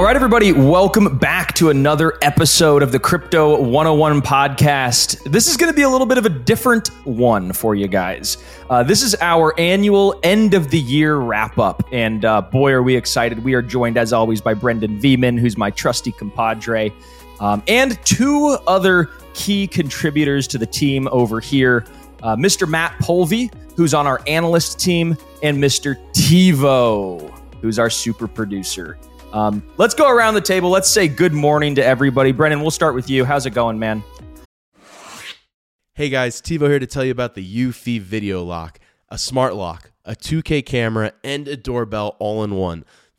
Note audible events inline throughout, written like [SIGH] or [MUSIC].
All right, everybody, welcome back to another episode of the Crypto 101 podcast. This is going to be a little bit of a different one for you guys. Uh, this is our annual end of the year wrap up. And uh, boy, are we excited. We are joined, as always, by Brendan Veman, who's my trusty compadre, um, and two other key contributors to the team over here uh, Mr. Matt Polvey, who's on our analyst team, and Mr. Tevo, who's our super producer. Um, let's go around the table. Let's say good morning to everybody. Brennan, we'll start with you. How's it going, man? Hey guys, Tevo here to tell you about the Eufy Video Lock, a smart lock, a 2K camera, and a doorbell all in one.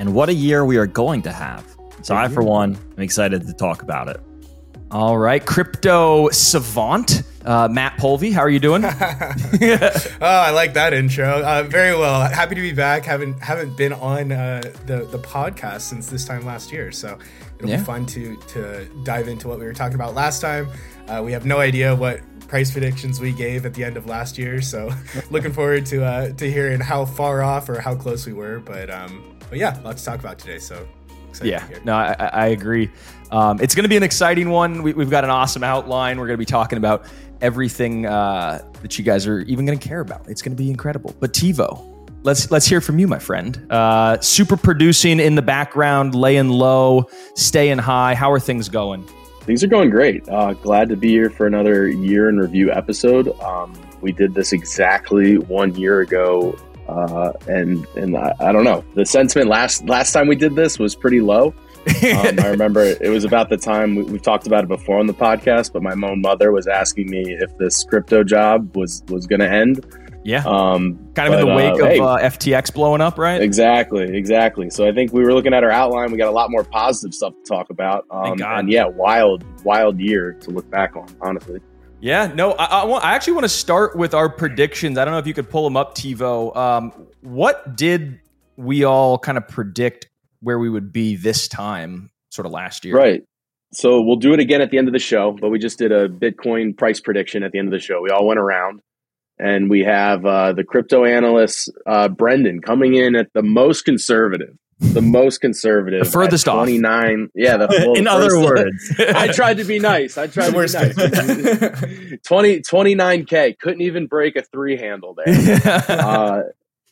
and what a year we are going to have. So, I, for one, am excited to talk about it. All right, crypto savant, uh, Matt Polvey, how are you doing? [LAUGHS] oh, I like that intro. Uh, very well. Happy to be back. Haven't haven't been on uh, the the podcast since this time last year, so it'll yeah. be fun to to dive into what we were talking about last time. Uh, we have no idea what price predictions we gave at the end of last year, so [LAUGHS] looking forward to uh, to hearing how far off or how close we were. But um, but yeah, lots to talk about today. So yeah, no, I, I agree. Um, it's going to be an exciting one. We, have got an awesome outline. We're going to be talking about everything uh, that you guys are even going to care about. It's going to be incredible. But Tevo, let's let's hear from you, my friend. Uh, super producing in the background, laying low, staying high. How are things going? Things are going great. Uh, glad to be here for another year in review episode. Um, we did this exactly one year ago uh, and and I, I, don't know. The sentiment last last time we did this was pretty low. um, I [LAUGHS] remember it was about the time we, have talked about it before on the podcast, but my own mother was asking me if this crypto job was was going to end. Yeah, um, kind of but, in the wake uh, of hey, uh, FTX blowing up, right? Exactly, exactly. So I think we were looking at our outline. We got a lot more positive stuff to talk about. Um, and yeah, wild, wild year to look back on. Honestly. Yeah, no, I, I, want, I actually want to start with our predictions. I don't know if you could pull them up, Tevo. Um, what did we all kind of predict where we would be this time, sort of last year? Right. So we'll do it again at the end of the show, but we just did a Bitcoin price prediction at the end of the show. We all went around, and we have uh, the crypto analyst uh, Brendan coming in at the most conservative the most conservative. The furthest off. 29. Yeah. The, well, [LAUGHS] In other words, [LAUGHS] I tried to be nice. I tried to be nice. [LAUGHS] 20, 29K. Couldn't even break a three handle there. uh,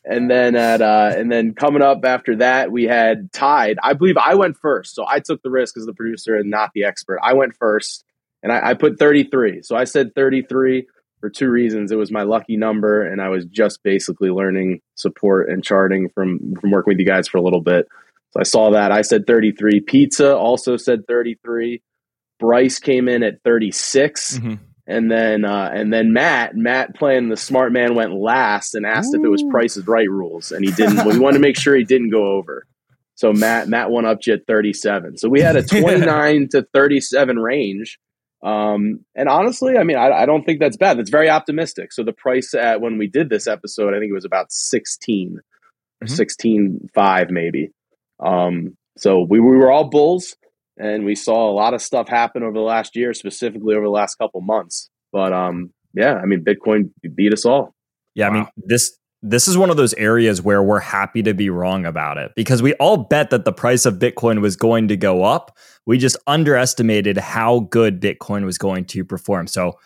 and then at uh, and then coming up after that, we had tied. I believe I went first, so I took the risk as the producer and not the expert. I went first, and I, I put 33. So I said 33 for two reasons. It was my lucky number, and I was just basically learning support and charting from from working with you guys for a little bit. So I saw that. I said 33. Pizza also said 33. Bryce came in at 36. Mm-hmm. And then uh, and then Matt, Matt playing the smart man went last and asked Ooh. if it was Price's Right rules, and he didn't. well, [LAUGHS] we wanted to make sure he didn't go over. So Matt Matt went up to at 37. So we had a [LAUGHS] 29 to 37 range um, and honestly, I mean, I, I, don't think that's bad. That's very optimistic. So the price at when we did this episode, I think it was about 16 mm-hmm. 16 5 maybe. Um, so we, we were all bulls and we saw a lot of stuff happen over the last year, specifically over the last couple months. But um, yeah, I mean, Bitcoin beat us all. Yeah, wow. I mean this this is one of those areas where we're happy to be wrong about it because we all bet that the price of Bitcoin was going to go up. We just underestimated how good Bitcoin was going to perform. So,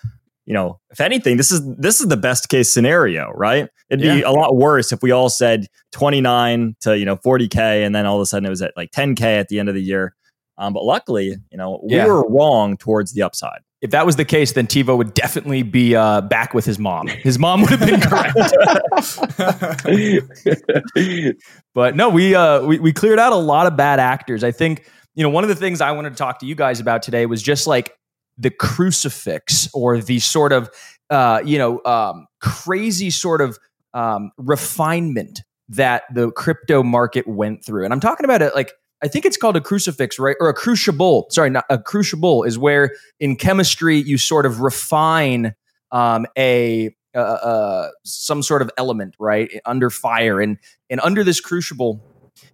you know, if anything, this is this is the best case scenario, right? It'd yeah. be a lot worse if we all said 29 to, you know, 40k and then all of a sudden it was at like 10k at the end of the year. Um, but luckily, you know, we yeah. were wrong towards the upside. If that was the case, then Tevo would definitely be uh, back with his mom. His mom would have been correct. [LAUGHS] but no, we, uh, we we cleared out a lot of bad actors. I think you know one of the things I wanted to talk to you guys about today was just like the crucifix or the sort of uh, you know um, crazy sort of um, refinement that the crypto market went through, and I'm talking about it like I think it's called a crucifix, right? Or a crucible. Sorry, not a crucible is where in chemistry you sort of refine um, a uh, uh, some sort of element, right, under fire, and and under this crucible,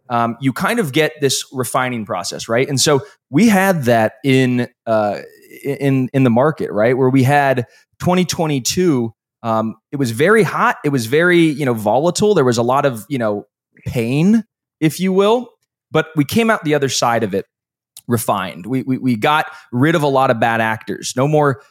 um, you kind of get this refining process, right? And so we had that in uh, in in the market, right, where we had 2022. Um, it was very hot. It was very you know volatile. There was a lot of you know pain, if you will. But we came out the other side of it refined. We, we, we got rid of a lot of bad actors. No more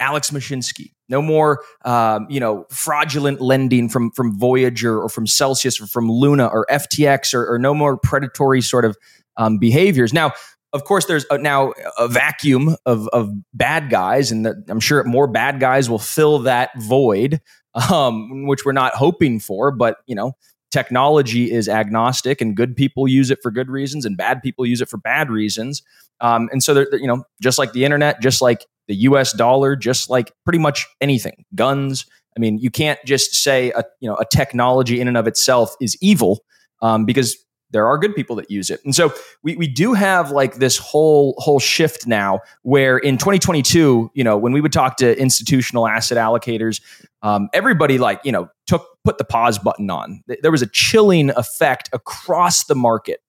Alex Mashinsky. No more, um, you know, fraudulent lending from from Voyager or from Celsius or from Luna or FTX or, or no more predatory sort of um, behaviors. Now, of course, there's a, now a vacuum of of bad guys, and the, I'm sure more bad guys will fill that void, [LAUGHS] um, which we're not hoping for. But you know, technology is agnostic and good people use it for good reasons and bad people use it for bad reasons. Um, and so, they're, you know, just like the internet, just like the US dollar, just like pretty much anything, guns. I mean, you can't just say a, you know, a technology in and of itself is evil um, because there are good people that use it. And so we, we do have like this whole whole shift now where in 2022, you know, when we would talk to institutional asset allocators, um, everybody like, you know, took put the pause button on. There was a chilling effect across the market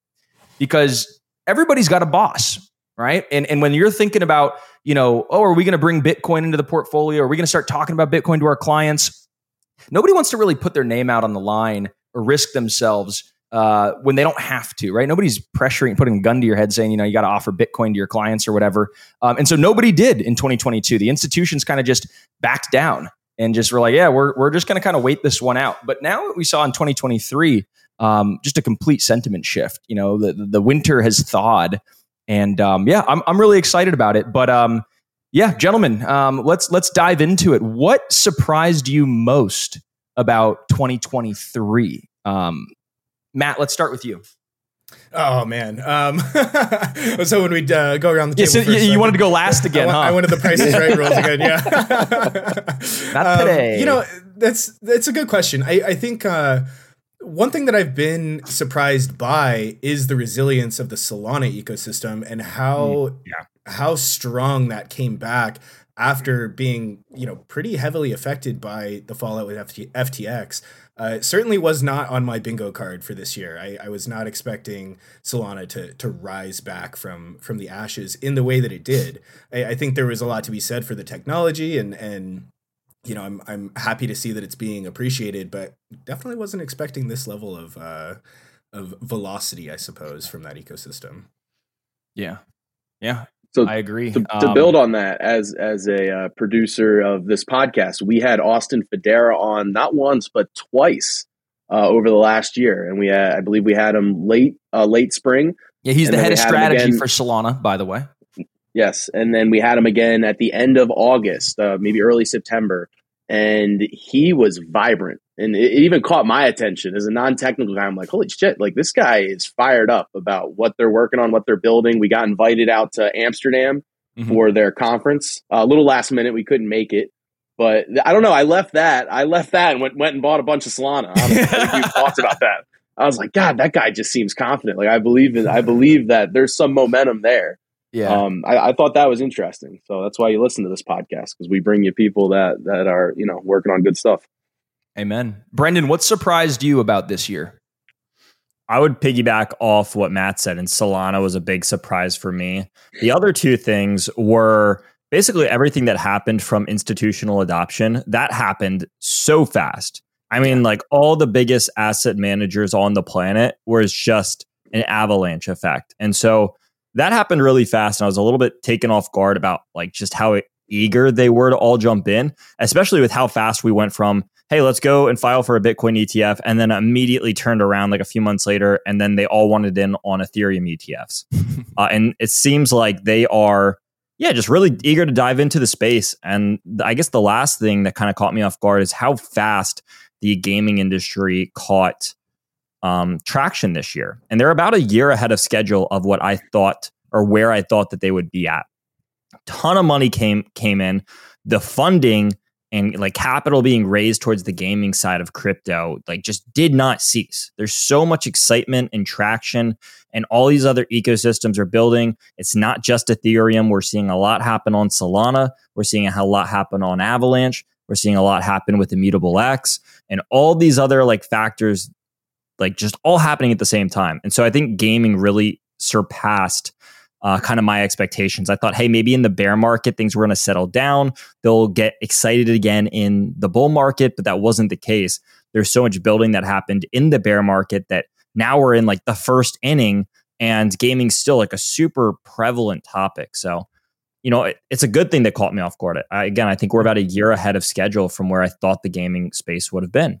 because everybody's got a boss, right? And and when you're thinking about, you know, oh, are we going to bring Bitcoin into the portfolio? Are we going to start talking about Bitcoin to our clients? Nobody wants to really put their name out on the line or risk themselves uh, when they don't have to, right? Nobody's pressuring, putting a gun to your head saying, you know, you got to offer Bitcoin to your clients or whatever. Um, and so nobody did in 2022. The institutions kind of just backed down and just were like, yeah, we're, we're just going to kind of wait this one out. But now we saw in 2023, um, just a complete sentiment shift. You know, the, the winter has thawed. And um, yeah, I'm, I'm really excited about it. But um, yeah, gentlemen, um, let's let's dive into it. What surprised you most about 2023? Um, Matt, let's start with you. Oh man! Um, [LAUGHS] so when we uh, go around the table, yeah, so you, wanted to go last again, I, huh? I wanted the prices right rules again. Yeah, [LAUGHS] not um, today. Um, you know, that's that's a good question. I I think uh, one thing that I've been surprised by is the resilience of the Solana ecosystem and how mm, yeah. how strong that came back after being you know pretty heavily affected by the fallout with FT- FTX. Uh, certainly was not on my bingo card for this year. I, I, was not expecting Solana to to rise back from from the ashes in the way that it did. I, I, think there was a lot to be said for the technology, and and you know I'm I'm happy to see that it's being appreciated, but definitely wasn't expecting this level of uh, of velocity, I suppose, from that ecosystem. Yeah, yeah, so I agree. To, to um, build on that, as as a uh, producer of this podcast, we had Austin Federa on not once but twice uh, over the last year, and we had, I believe we had him late uh, late spring. Yeah, he's the head of strategy for Solana, by the way. Yes, and then we had him again at the end of August, uh, maybe early September, and he was vibrant and it, even caught my attention as a non-technical guy. I'm like, holy shit! Like this guy is fired up about what they're working on, what they're building. We got invited out to Amsterdam mm-hmm. for their conference. Uh, a little last minute, we couldn't make it, but I don't know. I left that. I left that and went went and bought a bunch of Solana. I talked [LAUGHS] about that. I was like, God, that guy just seems confident. Like I believe in, I believe that there's some momentum there. Yeah. Um, I, I, thought that was interesting. So that's why you listen to this podcast because we bring you people that that are you know working on good stuff. Amen. Brendan, what surprised you about this year? I would piggyback off what Matt said, and Solana was a big surprise for me. The other two things were basically everything that happened from institutional adoption. That happened so fast. I mean, like all the biggest asset managers on the planet was just an avalanche effect. And so that happened really fast. And I was a little bit taken off guard about like just how eager they were to all jump in, especially with how fast we went from, hey, let's go and file for a Bitcoin ETF, and then immediately turned around like a few months later, and then they all wanted in on Ethereum ETFs. [LAUGHS] uh, and it seems like they are, yeah, just really eager to dive into the space. And I guess the last thing that kind of caught me off guard is how fast the gaming industry caught um, traction this year. And they're about a year ahead of schedule of what I thought or where I thought that they would be at. Ton of money came came in. The funding and like capital being raised towards the gaming side of crypto like just did not cease. There's so much excitement and traction and all these other ecosystems are building. It's not just Ethereum. We're seeing a lot happen on Solana. We're seeing a lot happen on Avalanche. We're seeing a lot happen with Immutable X and all these other like factors like just all happening at the same time. And so I think gaming really surpassed uh, kind of my expectations. I thought, hey, maybe in the bear market, things were going to settle down. They'll get excited again in the bull market, but that wasn't the case. There's so much building that happened in the bear market that now we're in like the first inning and gaming's still like a super prevalent topic. So, you know, it, it's a good thing that caught me off guard. I, again, I think we're about a year ahead of schedule from where I thought the gaming space would have been.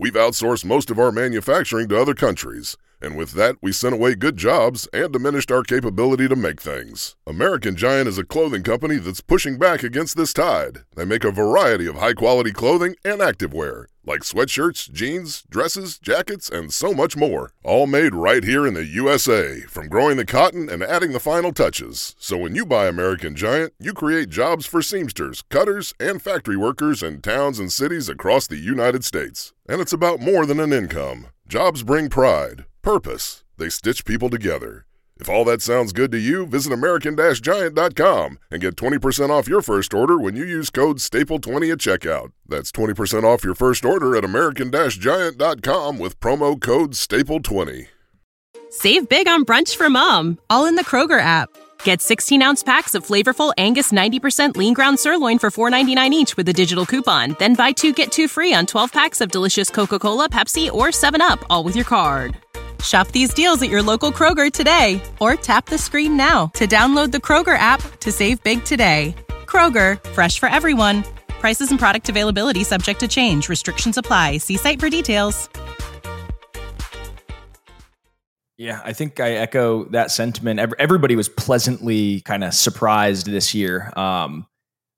We've outsourced most of our manufacturing to other countries, and with that, we sent away good jobs and diminished our capability to make things. American Giant is a clothing company that's pushing back against this tide. They make a variety of high quality clothing and activewear, like sweatshirts, jeans, dresses, jackets, and so much more. All made right here in the USA, from growing the cotton and adding the final touches. So when you buy American Giant, you create jobs for seamsters, cutters, and factory workers in towns and cities across the United States. And it's about more than an income. Jobs bring pride, purpose. They stitch people together. If all that sounds good to you, visit American-Giant.com and get 20% off your first order when you use code STAPLE20 at checkout. That's 20% off your first order at American-Giant.com with promo code STAPLE20. Save big on brunch for mom, all in the Kroger app. Get 16 ounce packs of flavorful Angus 90% lean ground sirloin for $4.99 each with a digital coupon. Then buy two get two free on 12 packs of delicious Coca Cola, Pepsi, or 7UP, all with your card. Shop these deals at your local Kroger today or tap the screen now to download the Kroger app to save big today. Kroger, fresh for everyone. Prices and product availability subject to change. Restrictions apply. See site for details. Yeah, I think I echo that sentiment. Everybody was pleasantly kind of surprised this year. Um,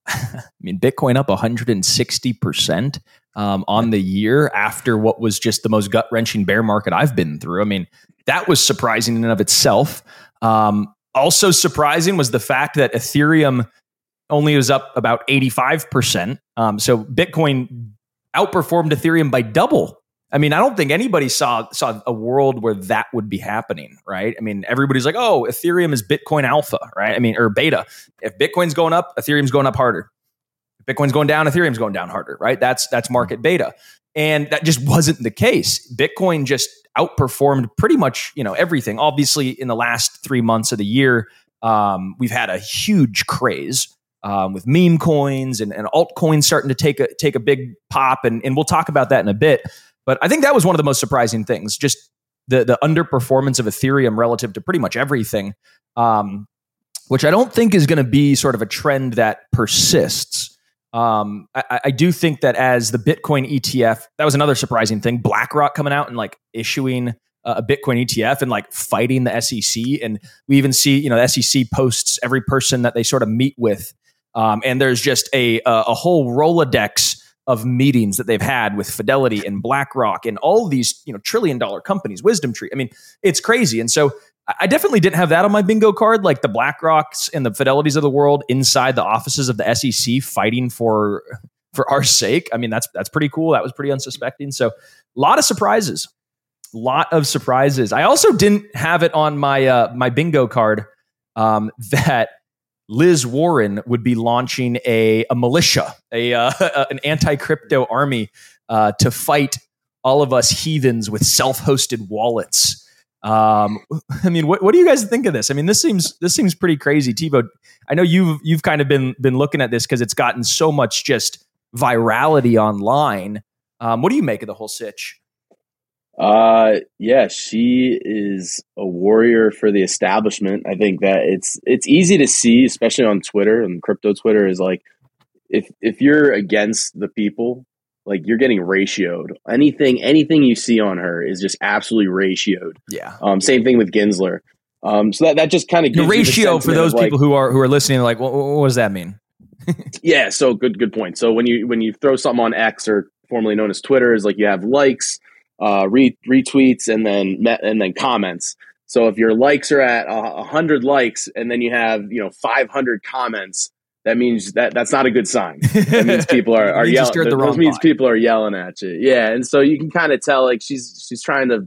I mean, Bitcoin up 160% um, on the year after what was just the most gut wrenching bear market I've been through. I mean, that was surprising in and of itself. Um, also surprising was the fact that Ethereum only was up about 85%. Um, so Bitcoin outperformed Ethereum by double. I mean, I don't think anybody saw saw a world where that would be happening, right? I mean, everybody's like, "Oh, Ethereum is Bitcoin alpha," right? I mean, or beta. If Bitcoin's going up, Ethereum's going up harder. Bitcoin's going down, Ethereum's going down harder, right? That's that's market beta. And that just wasn't the case. Bitcoin just outperformed pretty much, you know, everything. Obviously, in the last three months of the year, um, we've had a huge craze um, with meme coins and, and altcoins starting to take a take a big pop, and, and we'll talk about that in a bit. But I think that was one of the most surprising things, just the the underperformance of Ethereum relative to pretty much everything, um, which I don't think is going to be sort of a trend that persists. Um, I, I, do think that as the Bitcoin ETF, that was another surprising thing. BlackRock coming out and like issuing a Bitcoin ETF and like fighting the SEC, and we even see you know the SEC posts every person that they sort of meet with Um, and there's just a, a, a whole Rolodex of meetings that they've had with Fidelity and BlackRock and all these, you know, trillion dollar companies, Wisdom Tree. I mean, it's crazy. And so I definitely didn't have that on my bingo card, like the BlackRocks and the Fidelities of the world inside the offices of the SEC fighting for for our sake. I mean, that's that's pretty cool. That was pretty unsuspecting. So, a lot of surprises. Lot of surprises. I also didn't have it on my uh, my bingo card um, [LAUGHS] that Liz Warren would be launching a, a militia, a uh, [LAUGHS] an anti crypto army uh, to fight all of us heathens with self hosted wallets. Um, [LAUGHS] I mean, what, what do you guys think of this? I mean, this seems this seems pretty crazy. Tevo, I know you've you've kind of been been looking at this because it's gotten so much just virality online. Um, what do you make of the whole sitch? Uh, yeah, she is a warrior for the establishment. I think that it's it's easy to see, especially on Twitter and crypto Twitter, is like if if you're against the people, like you're getting ratioed. Anything anything you see on her is just absolutely ratioed. Yeah. Um, same thing with Gensler. Um, so that, that just kind of the ratio for those people who are who are listening. Like, what, what does that mean? [LAUGHS] yeah. So good good point. So when you when you throw something on X or formerly known as Twitter, is like you have likes uh, re- retweets, and then and then comments. So if your likes are at a hundred likes, and then you have you know five hundred comments, that means that that's not a good sign. That means [LAUGHS] people are, are yelling. That means people are yelling at you. Yeah, and so you can kind of tell like she's she's trying to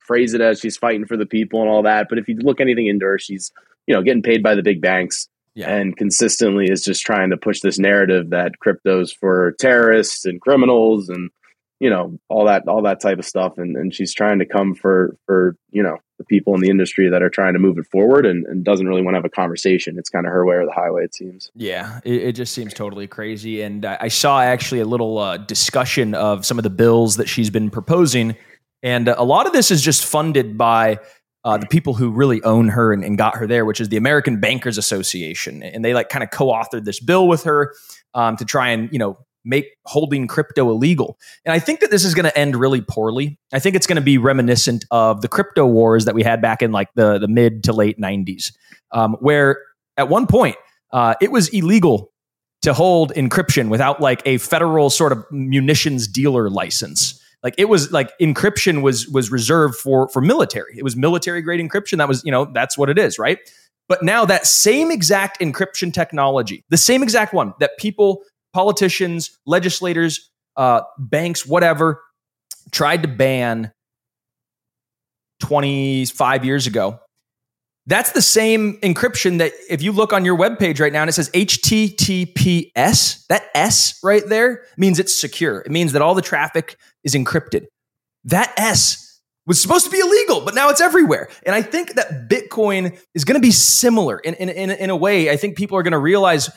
phrase it as she's fighting for the people and all that. But if you look anything into her, she's you know getting paid by the big banks. Yeah. And consistently is just trying to push this narrative that crypto's for terrorists and criminals and you know all that all that type of stuff. And, and she's trying to come for for you know the people in the industry that are trying to move it forward and, and doesn't really want to have a conversation. It's kind of her way or the highway it seems. Yeah it, it just seems totally crazy. And I, I saw actually a little uh, discussion of some of the bills that she's been proposing. And a lot of this is just funded by uh, the people who really own her and, and, got her there, which is the American Bankers Association, and they like kind of co-authored this bill with her um, to try and you know make holding crypto illegal. And I think that this is going to end really poorly. I think it's going to be reminiscent of the crypto wars that we had back in like the, the mid to late 90s, um, where at one point uh, it was illegal to hold encryption without like a federal sort of munitions dealer license. Like it was like encryption was was reserved for for military. It was military grade encryption. That was you know that's what it is, right? But now that same exact encryption technology, the same exact one that people politicians, legislators, uh, banks, whatever, tried to ban 25 years ago. That's the same encryption that if you look on your webpage right now and it says HTTPS, that S right there means it's secure. It means that all the traffic is encrypted. That S was supposed to be illegal, but now it's everywhere. And I think that Bitcoin is going to be similar in, in, in, in a way. I think people are going to realize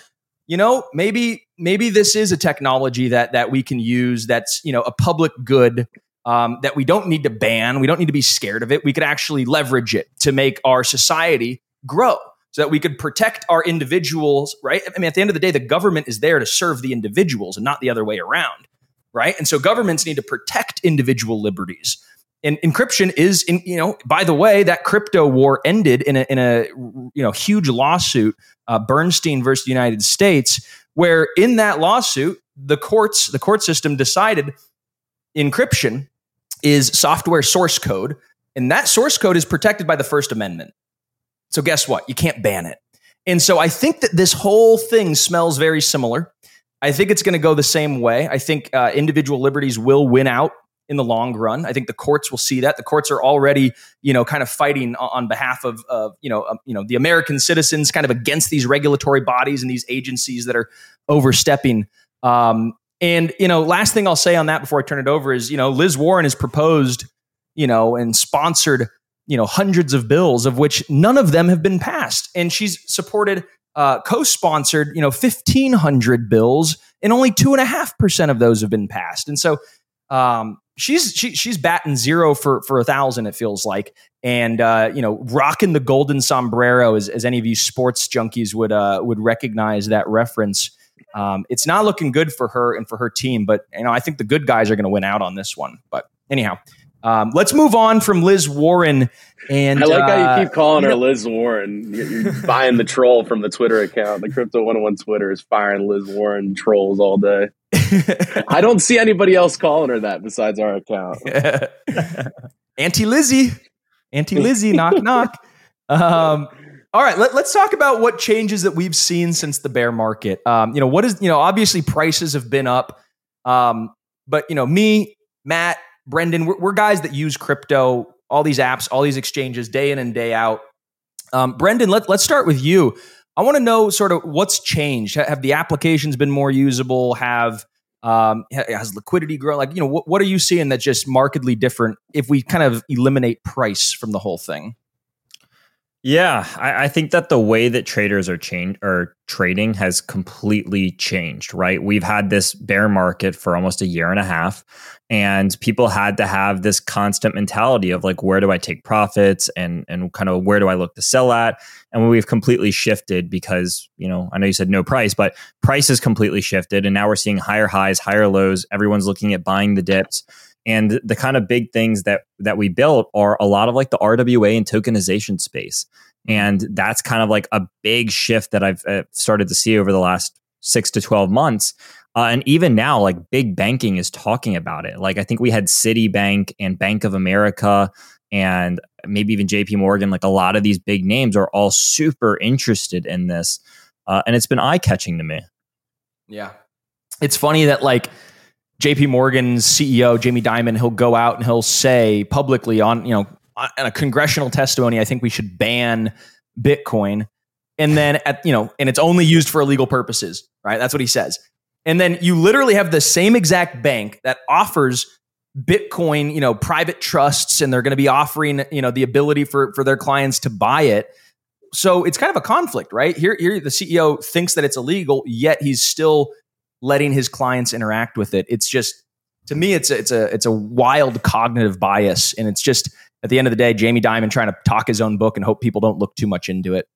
you know, maybe maybe this is a technology that that we can use that's you know a public good um, that we don't need to ban. We don't need to be scared of it. We could actually leverage it to make our society grow so that we could protect our individuals, right? I mean, at the end of the day, the government is there to serve the individuals and not the other way around, right? And so governments need to protect individual liberties. And encryption is, in, you know, by the way, that crypto war ended in a, in a you know huge lawsuit, uh, Bernstein versus the United States, where in that lawsuit, the courts, the court system decided encryption is software source code, and that source code is protected by the First Amendment. So guess what? You can't ban it. And so I think that this whole thing smells very similar. I think it's going to go the same way. I think uh, individual liberties will win out in the long run. I think the courts will see that. The courts are already, you know, kind of fighting on behalf of, of you know, um, you know, the American citizens, kind of against these regulatory bodies and these agencies that are overstepping. Um, and you know, last thing I'll say on that before I turn it over is, you know, Liz Warren has proposed, you know, and sponsored, you know, hundreds of bills of which none of them have been passed, and she's supported. Uh, co-sponsored, you know, fifteen hundred bills, and only two and a half percent of those have been passed. And so, um, she's she, she's batting zero for for a thousand. It feels like, and uh, you know, rocking the golden sombrero, as, as any of you sports junkies would uh, would recognize that reference. Um, it's not looking good for her and for her team, but you know, I think the good guys are going to win out on this one. But anyhow, Um, let's move on from Liz Warren. And I like uh, how you uh, keep calling her Liz Warren. You're buying the troll from the Twitter account. The Crypto 101 Twitter is firing Liz Warren trolls all day. [LAUGHS] I don't see anybody else calling her that besides our account. [LAUGHS] Auntie Lizzie. Auntie Lizzie, knock, [LAUGHS] knock. Um, all right, let, us talk about what changes that we've seen since the bear market. Um, you know, what is, you know, obviously prices have been up. Um, but, you know, me, Matt, Brendan, we're, we're, guys that use crypto, all these apps, all these exchanges day in and day out. Um, Brendan, let, let's start with you. I want to know sort of what's changed. Have the applications been more usable? Have um, has liquidity grown? Like, you know, what, what are you seeing that just markedly different if we kind of eliminate price from the whole thing? Yeah, I, I, think that the way that traders are change or trading has completely changed. Right, we've had this bear market for almost a year and a half, and people had to have this constant mentality of like, where do I take profits, and and kind of where do I look to sell at, and we've completely shifted because you know I know you said no price, but price has completely shifted, and now we're seeing higher highs, higher lows. Everyone's looking at buying the dips. And the kind of big things that that we built are a lot of like the RWA and tokenization space. Mm-hmm. And that's kind of like a big shift that I've uh, started to see over the last six to 12 months. Uh, and even now, like big banking is talking about it. Like I think we had Citibank and Bank of America and maybe even JP Morgan, like a lot of these big names are all super interested in this. Uh, and it's been eye catching to me. Yeah. It's funny that like JP Morgan's CEO, Jamie Dimon, he'll go out and he'll say publicly on, you know, on a congressional testimony, I think we should ban Bitcoin. And then at, you know, and it's only used for illegal purposes, right? That's what he says. And then you literally have the same exact bank that offers Bitcoin, you know, private trusts, and they're going to be offering, you know, the ability for for their clients to buy it. So it's kind of a conflict, right? Here, here the CEO thinks that it's illegal, yet he's still letting his clients interact with it. It's just to me, it's a, it's a it's a wild cognitive bias, and it's just at the end of the day, Jamie Dimon trying to talk his own book and hope people don't look too much into it.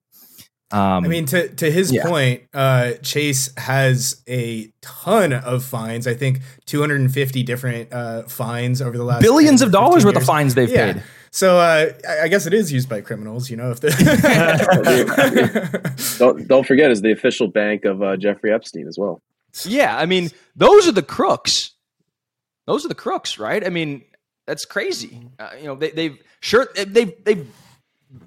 Um, I mean, to to his yeah. point, uh, Chase has a ton of fines. I think 250 different uh, fines over the last billions of dollars worth of fines they've yeah. paid. So uh, I guess it is used by criminals. You know, if the [LAUGHS] [LAUGHS] don't don't forget, is the official bank of uh, Jeffrey Epstein as well. [LAUGHS] Yeah, I mean, those are the crooks. Those are the crooks, right? I mean, that's crazy. Uh, you know, they, have sure they've they've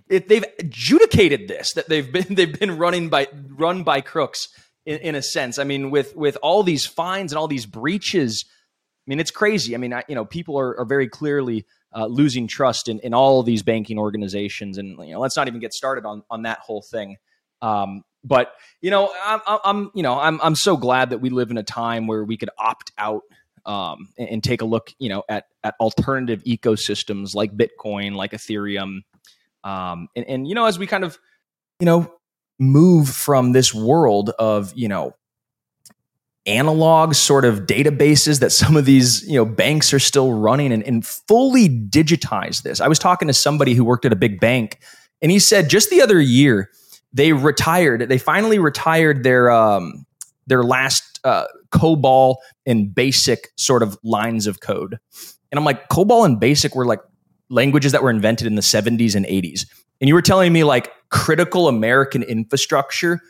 they've adjudicated this that they've [LAUGHS] been they've been running by run by crooks in, in a sense. I mean, with with all these fines and all these breaches, I mean, it's crazy. I mean, I, you know, people are, are very clearly uh, losing trust in, in all of these banking organizations, and you know, let's not even get started on on that whole thing. Um, but you know, I'm, I'm, you know, I'm, I'm so glad that we live in a time where we could opt out um, and, and, take a look, you know, at at alternative ecosystems like Bitcoin, like Ethereum, um, and, and you know, as we kind of, you know, move from this world of you know analog sort of databases that some of these you know banks are still running and, and fully digitize this. I was talking to somebody who worked at a big bank, and he said just the other year they retired. They finally retired their um, their last uh, COBOL and BASIC sort of lines of code. And I'm like, COBOL and BASIC were like languages that were invented in the 70s and 80s. And you were telling me like critical American infrastructure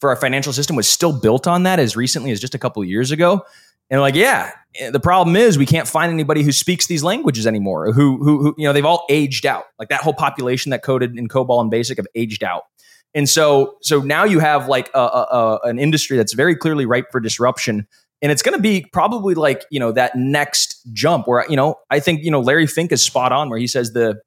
for our financial system was still built on that as recently as just a couple of years ago. And like, yeah, the problem is we can't find anybody who speaks these languages anymore. Who, who, who, you know, they've all aged out. Like that whole population that coded in COBOL and BASIC have aged out. And so, so now you have like a, a, an industry that's very clearly ripe for disruption. And it's going to be probably like, you know, that next jump where, you know, I think, you know, Larry Fink is spot on where he says the,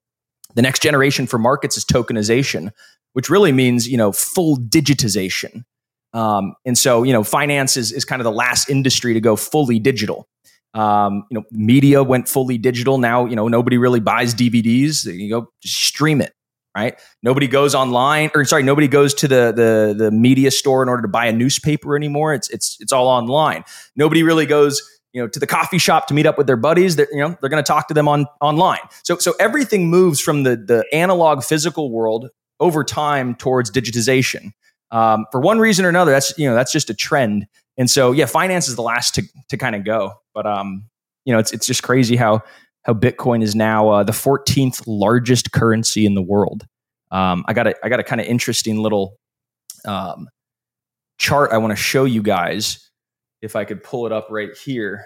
the next generation for markets is tokenization, which really means, you know, full digitization. Um, and so, you know, finance is, is kind of the last industry to go fully digital. Um, you know, media went fully digital. Now, you know, nobody really buys DVDs. You go stream it right? Nobody goes online, or sorry, nobody goes to the the the media store in order to buy a newspaper anymore. It's it's it's all online. Nobody really goes you know to the coffee shop to meet up with their buddies they're, you know they're going to talk to them on online so so everything moves from the the analog physical world over time towards digitization um, for one reason or another that's you know that's just a trend and so yeah finance is the last to to kind of go but um you know it's it's just crazy how how Bitcoin is now uh, the 14th largest currency in the world. Um, I got a I got a kind of interesting little um, chart I want to show you guys. If I could pull it up right here.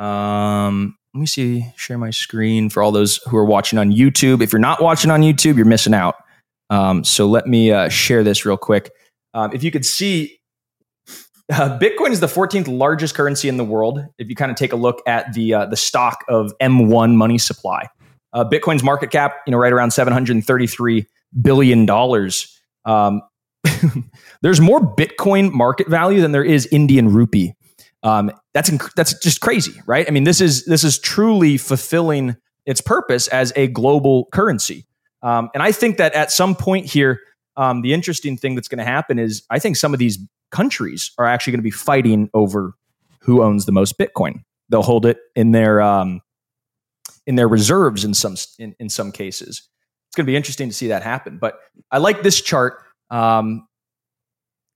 Um, let me see. Share my screen for all those who are watching on YouTube. If you're not watching on YouTube, you're missing out. Um, so let me uh, share this real quick. Um, if you could see, uh, Bitcoin is the 14th largest currency in the world. If you kind of take a look at the uh, the stock of M1 money supply, uh, Bitcoin's market cap, you know, right around 733 billion dollars. Um, [LAUGHS] there's more Bitcoin market value than there is Indian rupee. Um, that's inc- that's just crazy, right? I mean, this is this is truly fulfilling its purpose as a global currency. Um, and I think that at some point here, um, the interesting thing that's going to happen is I think some of these countries are actually going to be fighting over who owns the most Bitcoin. They'll hold it in their um, in their reserves in some in, in some cases. It's going to be interesting to see that happen. But I like this chart. Um,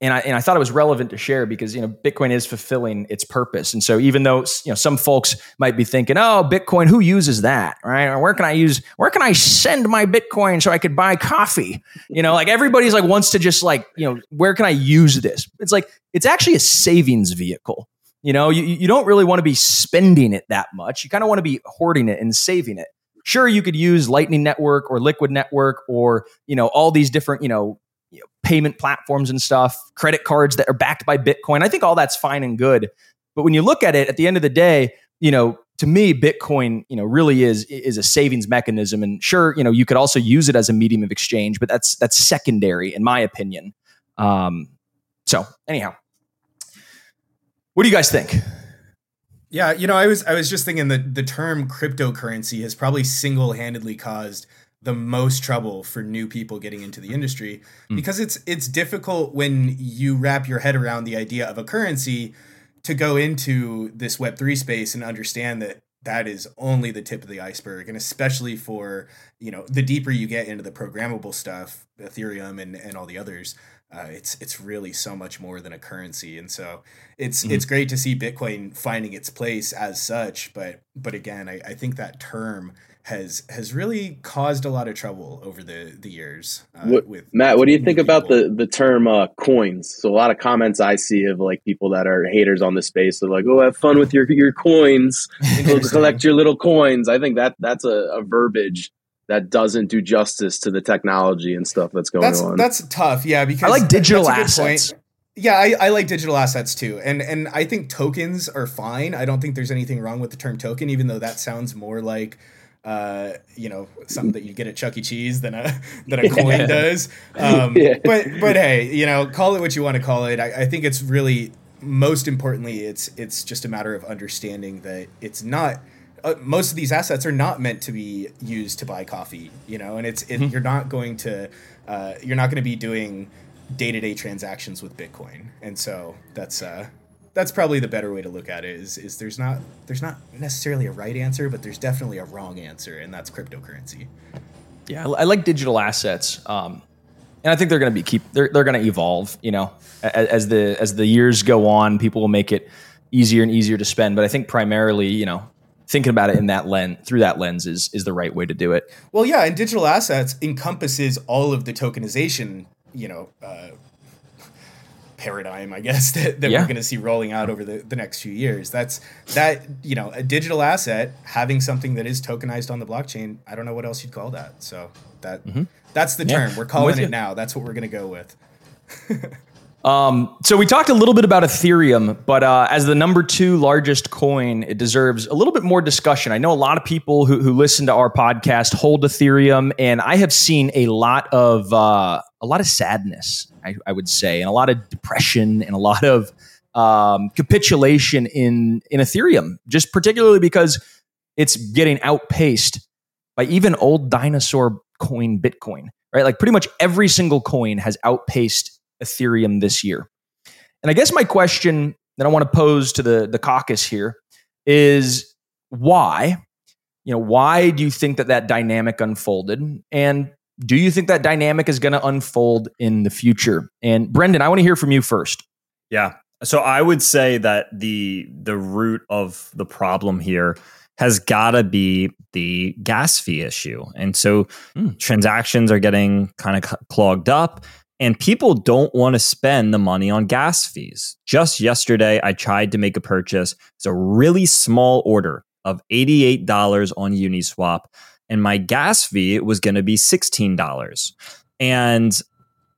and I and I thought it was relevant to share because you know Bitcoin is fulfilling its purpose, and so even though you know some folks might be thinking, "Oh, Bitcoin, who uses that?" Right? Or where can I use? Where can I send my Bitcoin so I could buy coffee? You know, like everybody's like wants to just like you know where can I use this? It's like it's actually a savings vehicle. You know, you, you don't really want to be spending it that much. You kind of want to be hoarding it and saving it. Sure, you could use Lightning Network or Liquid Network or you know all these different you know you know, payment platforms and stuff, credit cards that are backed by Bitcoin. I think all that's fine and good. But when you look at it at the end of the day, you know, to me, Bitcoin, you know, really is is a savings mechanism. And sure, you know, you could also use it as a medium of exchange, but that's that's secondary, in my opinion. Um, so anyhow, what do you guys think? Yeah, you know, I was I was just thinking that the term cryptocurrency has probably single handedly caused the most trouble for new people getting into the industry mm. because it's it's difficult when you wrap your head around the idea of a currency to go into this web3 space and understand that that is only the tip of the iceberg and especially for you know the deeper you get into the programmable stuff ethereum and, and all the others uh, it's it's really so much more than a currency and so it's mm-hmm. it's great to see bitcoin finding its place as such but but again i, I think that term has has really caused a lot of trouble over the the years. Uh, what, with Matt, what do you think people. about the the term uh, coins? So a lot of comments I see of like people that are haters on the space. They're like, "Oh, have fun with your your coins. [LAUGHS] collect your little coins." I think that that's a, a, verbiage that doesn't do justice to the technology and stuff that's going that's, on. That's tough. Yeah, because I like digital assets. Point. Yeah, I, I like digital assets too, and and I think tokens are fine. I don't think there's anything wrong with the term token, even though that sounds more like uh, you know, something that you get at Chuck E. Cheese than a [LAUGHS] than a coin yeah. does. Um, [LAUGHS] yeah. But but hey, you know, call it what you want to call it. I, I think it's really most importantly, it's it's just a matter of understanding that it's not. Uh, most of these assets are not meant to be used to buy coffee, you know, and it's it, mm-hmm. you're not going to uh, you're not going to be doing day to day transactions with Bitcoin, and so that's uh, that's probably the better way to look at it is is there's not there's not necessarily a right answer but there's definitely a wrong answer and that's cryptocurrency. Yeah i, like digital assets um, and i think they're going to be keep they're, they're going to evolve you know as, as, the as the years go on people will make it easier and easier to spend but i think primarily you know thinking about it in that lens through that lens is is the right way to do it. Well yeah and digital assets encompasses all of the tokenization you know uh, paradigm, I guess, [LAUGHS] that, that yeah. we're going to see rolling out over the, the next few years. That's that, you know, a digital asset having something that is tokenized on the blockchain. I don't know what else you'd call that. So that mm-hmm. that's the term. We're calling it you. now. That's what we're going to go with. [LAUGHS] Um, so we talked a little bit about Ethereum, but uh, as the number two largest coin, it deserves a little bit more discussion. I know a lot of people who, who listen to our podcast hold Ethereum, and I have seen a lot of uh, a lot of sadness, I, I, would say, and a lot of depression, and a lot of um, capitulation in in Ethereum, just particularly because it's getting outpaced by even old dinosaur coin Bitcoin. Right, like pretty much every single coin has outpaced Ethereum this year. And I guess my question that I want to pose to the, the caucus here is why? You know, why do you think that that dynamic unfolded? And do you think that dynamic is going to unfold in the future? And Brendan, I want to hear from you first. Yeah. So I would say that the the root of the problem here has got to be the gas fee issue. And so mm. transactions are getting kind of clogged up and people don't want to spend the money on gas fees. Just yesterday, I tried to make a purchase. It's a really small order of $88 on Uniswap, and my gas fee was going to be $16. And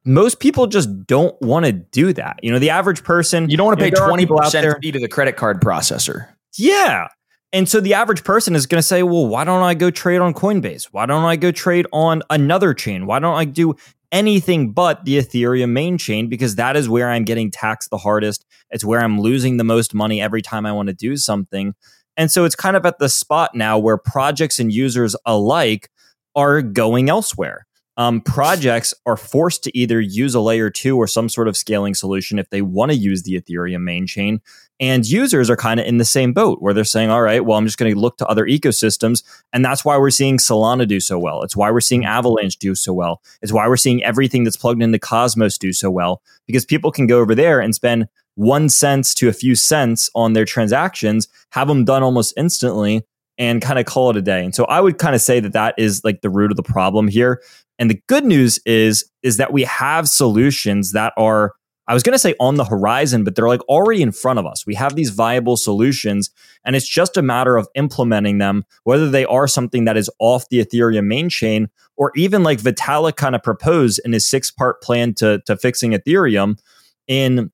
most people just don't want to do that. You know, the average person. You don't want to pay 20% fee to the credit card processor. Yeah. And so the average person is going to say, well, why don't I go trade on Coinbase? Why don't I go trade on another chain? Why don't I do anything but the Ethereum main chain? Because that is where I'm getting taxed the hardest. It's where I'm losing the most money every time I want to do something. And so it's kind of at the spot now where projects and users alike are going elsewhere um, projects are forced to either use a layer two or some sort of scaling solution if they want to use the Ethereum main chain. And users are kind of in the same boat where they're saying, all right, well, I'm just going to look to other ecosystems. And that's why we're seeing Solana do so well. It's why we're seeing mm-hmm. Avalanche do so well. It's why we're seeing everything that's plugged into Cosmos do so well because people can go over there and spend one cent to a few cents on their transactions, have them done almost instantly, and kind of call it a day. And so I would kind of say that that is like the root of the problem here. And the good news is is that we have solutions that are I was going to say on the horizon, but they're like already in front of us. We have these viable solutions, and it's just a matter of implementing them, whether they are something that is off the Ethereum main chain, or even like Vitalik kind of proposed in his six part plan to, to fixing Ethereum in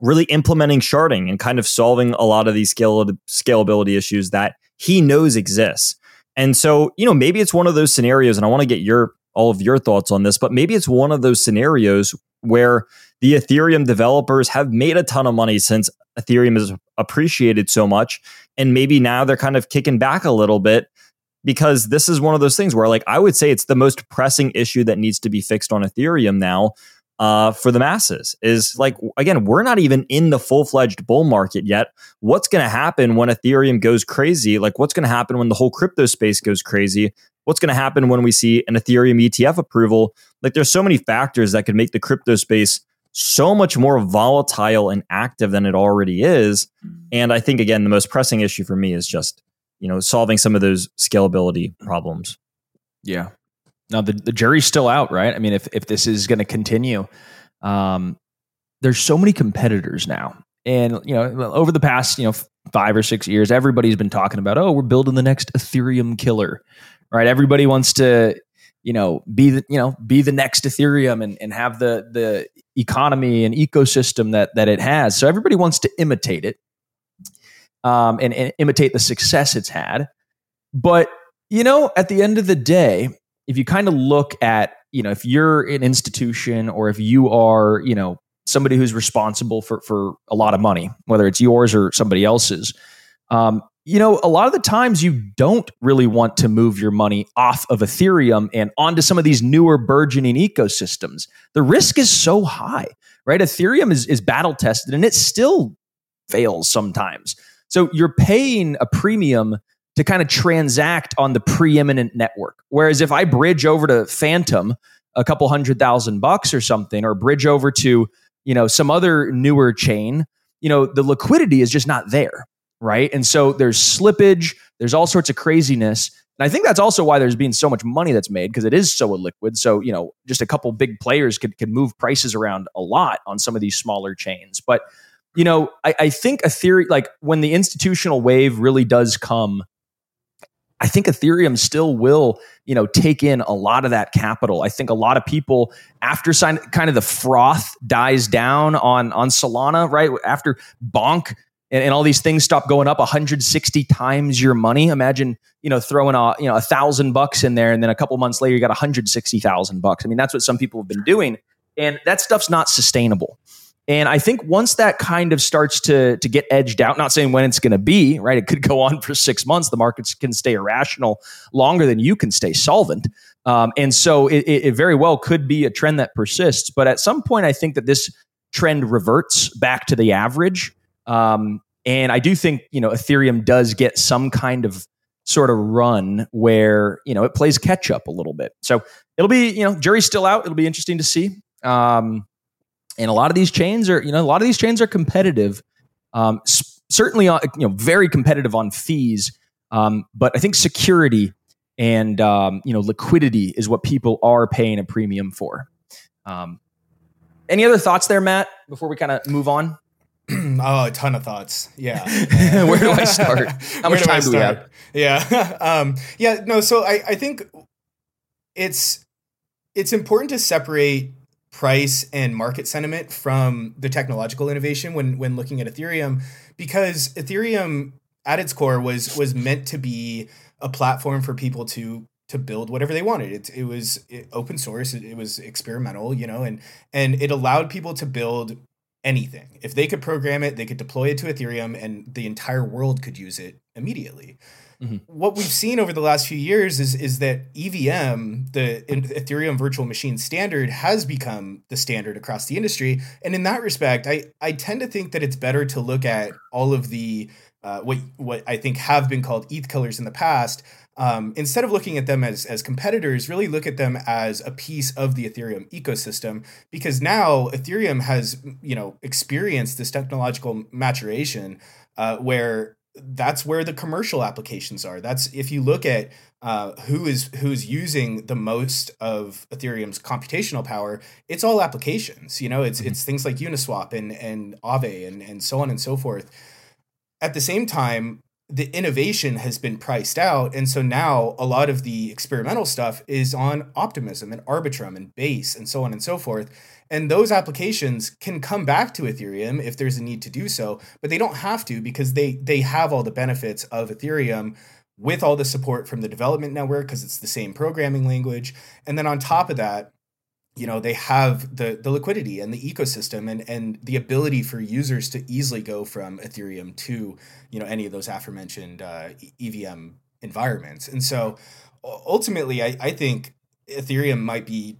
really implementing sharding and kind of solving a lot of these scalability issues that he knows exists. And so, you know, maybe it's one of those scenarios, and I want to get your all of your thoughts on this, but maybe it's one of those scenarios where the Ethereum developers have made a ton of money since Ethereum is appreciated so much. And maybe now they're kind of kicking back a little bit because this is one of those things where, like, I would say it's the most pressing issue that needs to be fixed on Ethereum now uh, for the masses. Is like, again, we're not even in the full fledged bull market yet. What's going to happen when Ethereum goes crazy? Like, what's going to happen when the whole crypto space goes crazy? what's going to happen when we see an Ethereum ETF approval. Like there's so many factors that could make the crypto space so much more volatile and active than it already is. And I think again, the most pressing issue for me is just, you know, solving some of those scalability problems. Yeah. Now the, the jury's still out, right? I mean, if if this is going to continue, um, there's so many competitors now. And you know, over the past, you know, five or six years, everybody's been talking about, oh, we're building the next Ethereum killer right? Everybody wants to, you know, be the, you know, be the next Ethereum and, and have the the economy and ecosystem that that it has. So everybody wants to imitate it, um, and, and imitate the success it's had. But you know, at the end of the day, if you kind of look at, you know, if you're an institution or if you are, you know, somebody who's responsible for for a lot of money, whether it's yours or somebody else's, um, you know, a lot of the times you don't really want to move your money off of Ethereum and onto some of these newer burgeoning ecosystems. The risk is so high, right? Ethereum is, is battle tested and it still fails sometimes. So you're paying a premium to kind of transact on the preeminent network. Whereas if I bridge over to Fantom a couple hundred thousand bucks or something, or bridge over to, you know, some other newer chain, you know, the liquidity is just not there right? And so there's slippage, there's all sorts of craziness. And I think that's also why there's been so much money that's made because it is so illiquid. So, you know, just a couple big players could, could move prices around a lot on some of these smaller chains. But, you know, I, I think Ethereum, like when the institutional wave really does come, I think Ethereum still will, you know, take in a lot of that capital. I think a lot of people after sign, kind of the froth dies down on on Solana, right? After Bonk and, and all these things stop going up 160 times your money. Imagine, you know, throwing a, you know, a thousand bucks in there and then a couple months later you got 160,000 bucks. I mean, that's what some people have been doing. And that stuff's not sustainable. And I think once that kind of starts to to get edged out, not saying when it's going to be, right? It could go on for six months. The markets can stay irrational longer than you can stay solvent. Um, and so it, it very well could be a trend that persists. But at some point, I think that this trend reverts back to the average. Um, and I do think, you know, Ethereum does get some kind of sort of run where, you know, it plays catch up a little bit. So it'll be, you know, jury's still out. It'll be interesting to see. Um, and a lot of these chains are, you know, a lot of these chains are competitive. Um, certainly, you know, very competitive on fees. Um, but I think security and um, you know liquidity is what people are paying a premium for. Um, any other thoughts there, Matt? Before we kind of move on. [CLEARS THROAT] oh, a ton of thoughts. Yeah. [LAUGHS] Where do I start? [LAUGHS] How much time do, do we have? Yeah. [LAUGHS] um, yeah. No. So I, I think it's it's important to separate price and market sentiment from the technological innovation when when looking at Ethereum because Ethereum at its core was was meant to be a platform for people to to build whatever they wanted. It, it was open source. It, it, was experimental, you know, and and it allowed people to build anything. If they could program it, they could deploy it to Ethereum, and the entire world could use it immediately. Mm-hmm. What we've seen over the last few years is is that EVM, the Ethereum Virtual Machine standard, has become the standard across the industry. And in that respect, I I tend to think that it's better to look at all of the uh, what what I think have been called ETH killers in the past. Um, instead of looking at them as as competitors, really look at them as a piece of the Ethereum ecosystem. Because now Ethereum has you know experienced this technological maturation uh, where that's where the commercial applications are. That's if you look at uh, who is who's using the most of Ethereum's computational power, it's all applications. You know, it's mm-hmm. it's things like Uniswap and and Aave and and so on and so forth. At the same time, the innovation has been priced out, and so now a lot of the experimental stuff is on Optimism and Arbitrum and Base and so on and so forth. And those applications can come back to Ethereum if there's a need to do so, but they don't have to because they they have all the benefits of Ethereum with all the support from the development network because it's the same programming language. And then on top of that, you know, they have the the liquidity and the ecosystem and and the ability for users to easily go from Ethereum to, you know, any of those aforementioned uh, EVM environments. And so ultimately I, I think Ethereum might be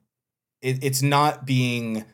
it, it's not being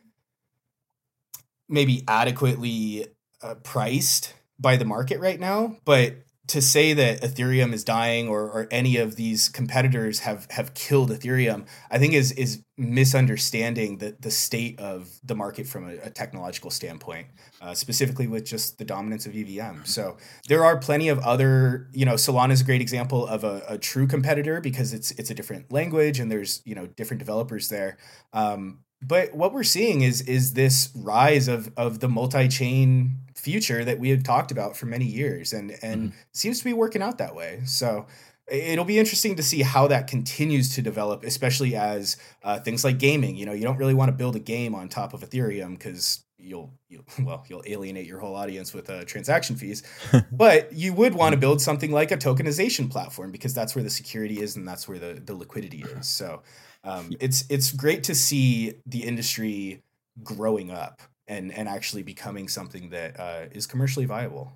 maybe adequately uh, priced by the market right now, but to say that Ethereum is dying or, or any of these competitors have have killed Ethereum, I think is is misunderstanding the the state of the market from a, a technological standpoint, uh, specifically with just the dominance of EVM. So there are plenty of other, you know, Solana is a great example of a, a true competitor because it's it's a different language and there's you know different developers there. Um, but what we're seeing is is this rise of of the multi-chain future that we had talked about for many years and and mm-hmm. seems to be working out that way so it'll be interesting to see how that continues to develop especially as uh, things like gaming you know you don't really want to build a game on top of ethereum because you'll, you'll [LAUGHS] well you'll alienate your whole audience with uh, transaction fees but you would want to mm-hmm. build something like a tokenization platform because that's where the security is and that's where the, the liquidity is [LAUGHS] so um, it's it's great to see the industry growing up and and actually becoming something that uh, is commercially viable.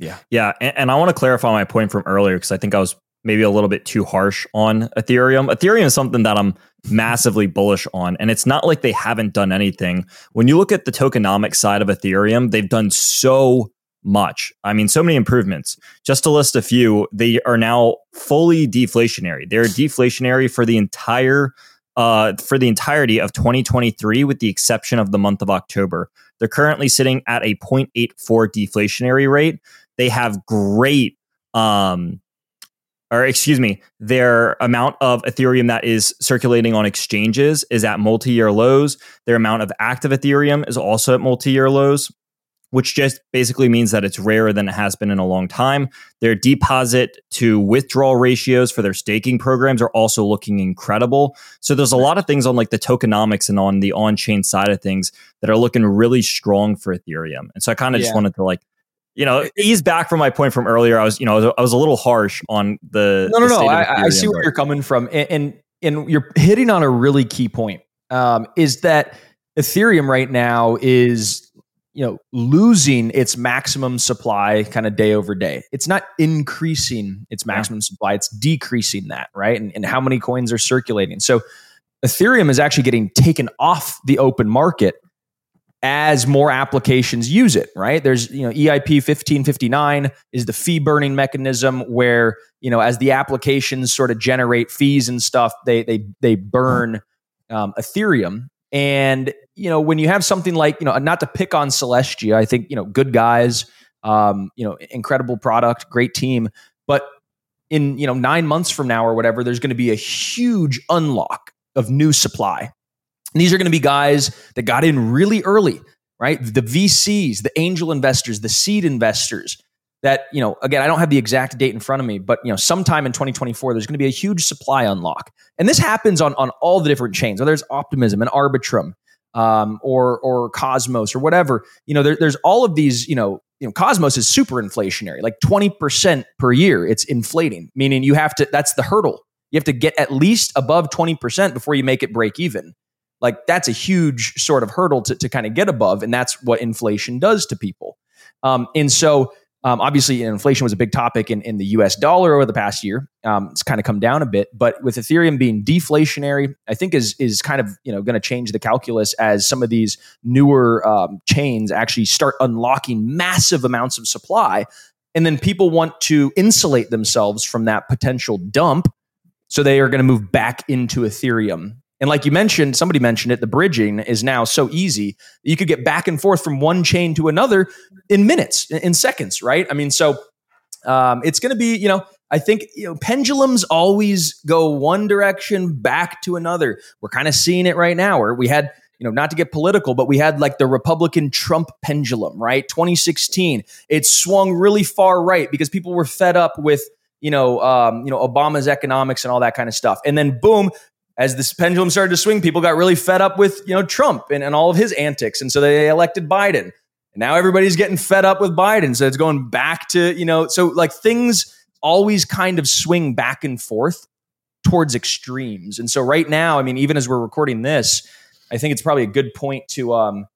Yeah, yeah, and, and I want to clarify my point from earlier because I think I was maybe a little bit too harsh on Ethereum. Ethereum is something that I'm massively bullish on, and it's not like they haven't done anything. When you look at the tokenomic side of Ethereum, they've done so much. I mean, so many improvements. Just to list a few, they are now fully deflationary. They're deflationary for the entire uh, for the entirety of 2023, with the exception of the month of October. They're currently sitting at a 0.84 deflationary rate. They have great, um, or excuse me, their amount of Ethereum that is circulating on exchanges is at multi year lows. Their amount of active Ethereum is also at multi year lows which just basically means that it's rarer than it has been in a long time. Their deposit to withdrawal ratios for their staking programs are also looking incredible. So there's a lot of things on like the tokenomics and on the on-chain side of things that are looking really strong for Ethereum. And so I kind of yeah. just wanted to like you know, ease back from my point from earlier. I was, you know, I was, I was a little harsh on the. No, no, the no. I, I, see where you're coming from, and, and, and you're hitting on a really key point. Um, is that Ethereum right now is you know losing its maximum supply kind of day over day. It's not increasing its maximum yeah. supply it's decreasing that right? And, and how many coins are circulating. So ethereum is actually getting taken off the open market as more applications use it right? There's you know eip 1559 is the fee burning mechanism where you know as the applications sort of generate fees and stuff they they they burn um, ethereum. And you know, when you have something like, you know, not to pick on Celestia, I think, you know, good guys, um, you know, incredible product, great team. But in you know nine months from now or whatever, there's going to be a huge unlock of new supply. And these are going to be guys that got in really early, right? The VCs, the angel investors, the seed investors. That you know, again, I don't have the exact date in front of me, but you know, sometime in 2024, there's going to be a huge supply unlock, and this happens on on all the different chains. Whether it's Optimism and Arbitrum, um, or or Cosmos or whatever. You know, there, there's all of these. You know, you know, Cosmos is super inflationary, like 20% per year. It's inflating, meaning you have to, that's the hurdle. You have to get at least above 20% before you make it break even. Like that's a huge sort of hurdle to, to kind of get above. And that's what inflation does to people. Um, and so um, obviously, inflation was a big topic in, in the US dollar over the past year. Um, it's kind of come down a bit, but with Ethereum being deflationary, I think is is kind of you know going to change the calculus as some of these newer um, chains actually start unlocking massive amounts of supply, and then people want to insulate themselves from that potential dump, so they are going to move back into Ethereum and like you mentioned, somebody mentioned it, the bridging is now so easy. You could get back and forth from one chain to another in minutes, in seconds, right? I mean, so um, it's going to be, you know, I think you know pendulums always go one direction back to another. We're kind of seeing it right now. Where we had, you know, not to get political, but we had like the Republican Trump pendulum, right? 2016, it swung really far right because people were fed up with you know, um, you know, Obama's economics and all that kind of stuff. And then boom, as this pendulum started to swing, people got really fed up with you know Trump and, and all of his antics, and so they elected Biden. And now everybody's getting fed up with Biden, so it's going back to you know so like things always kind of swing back and forth towards extremes. And so right now, I mean, even as we're recording this, I think it's probably a good point to um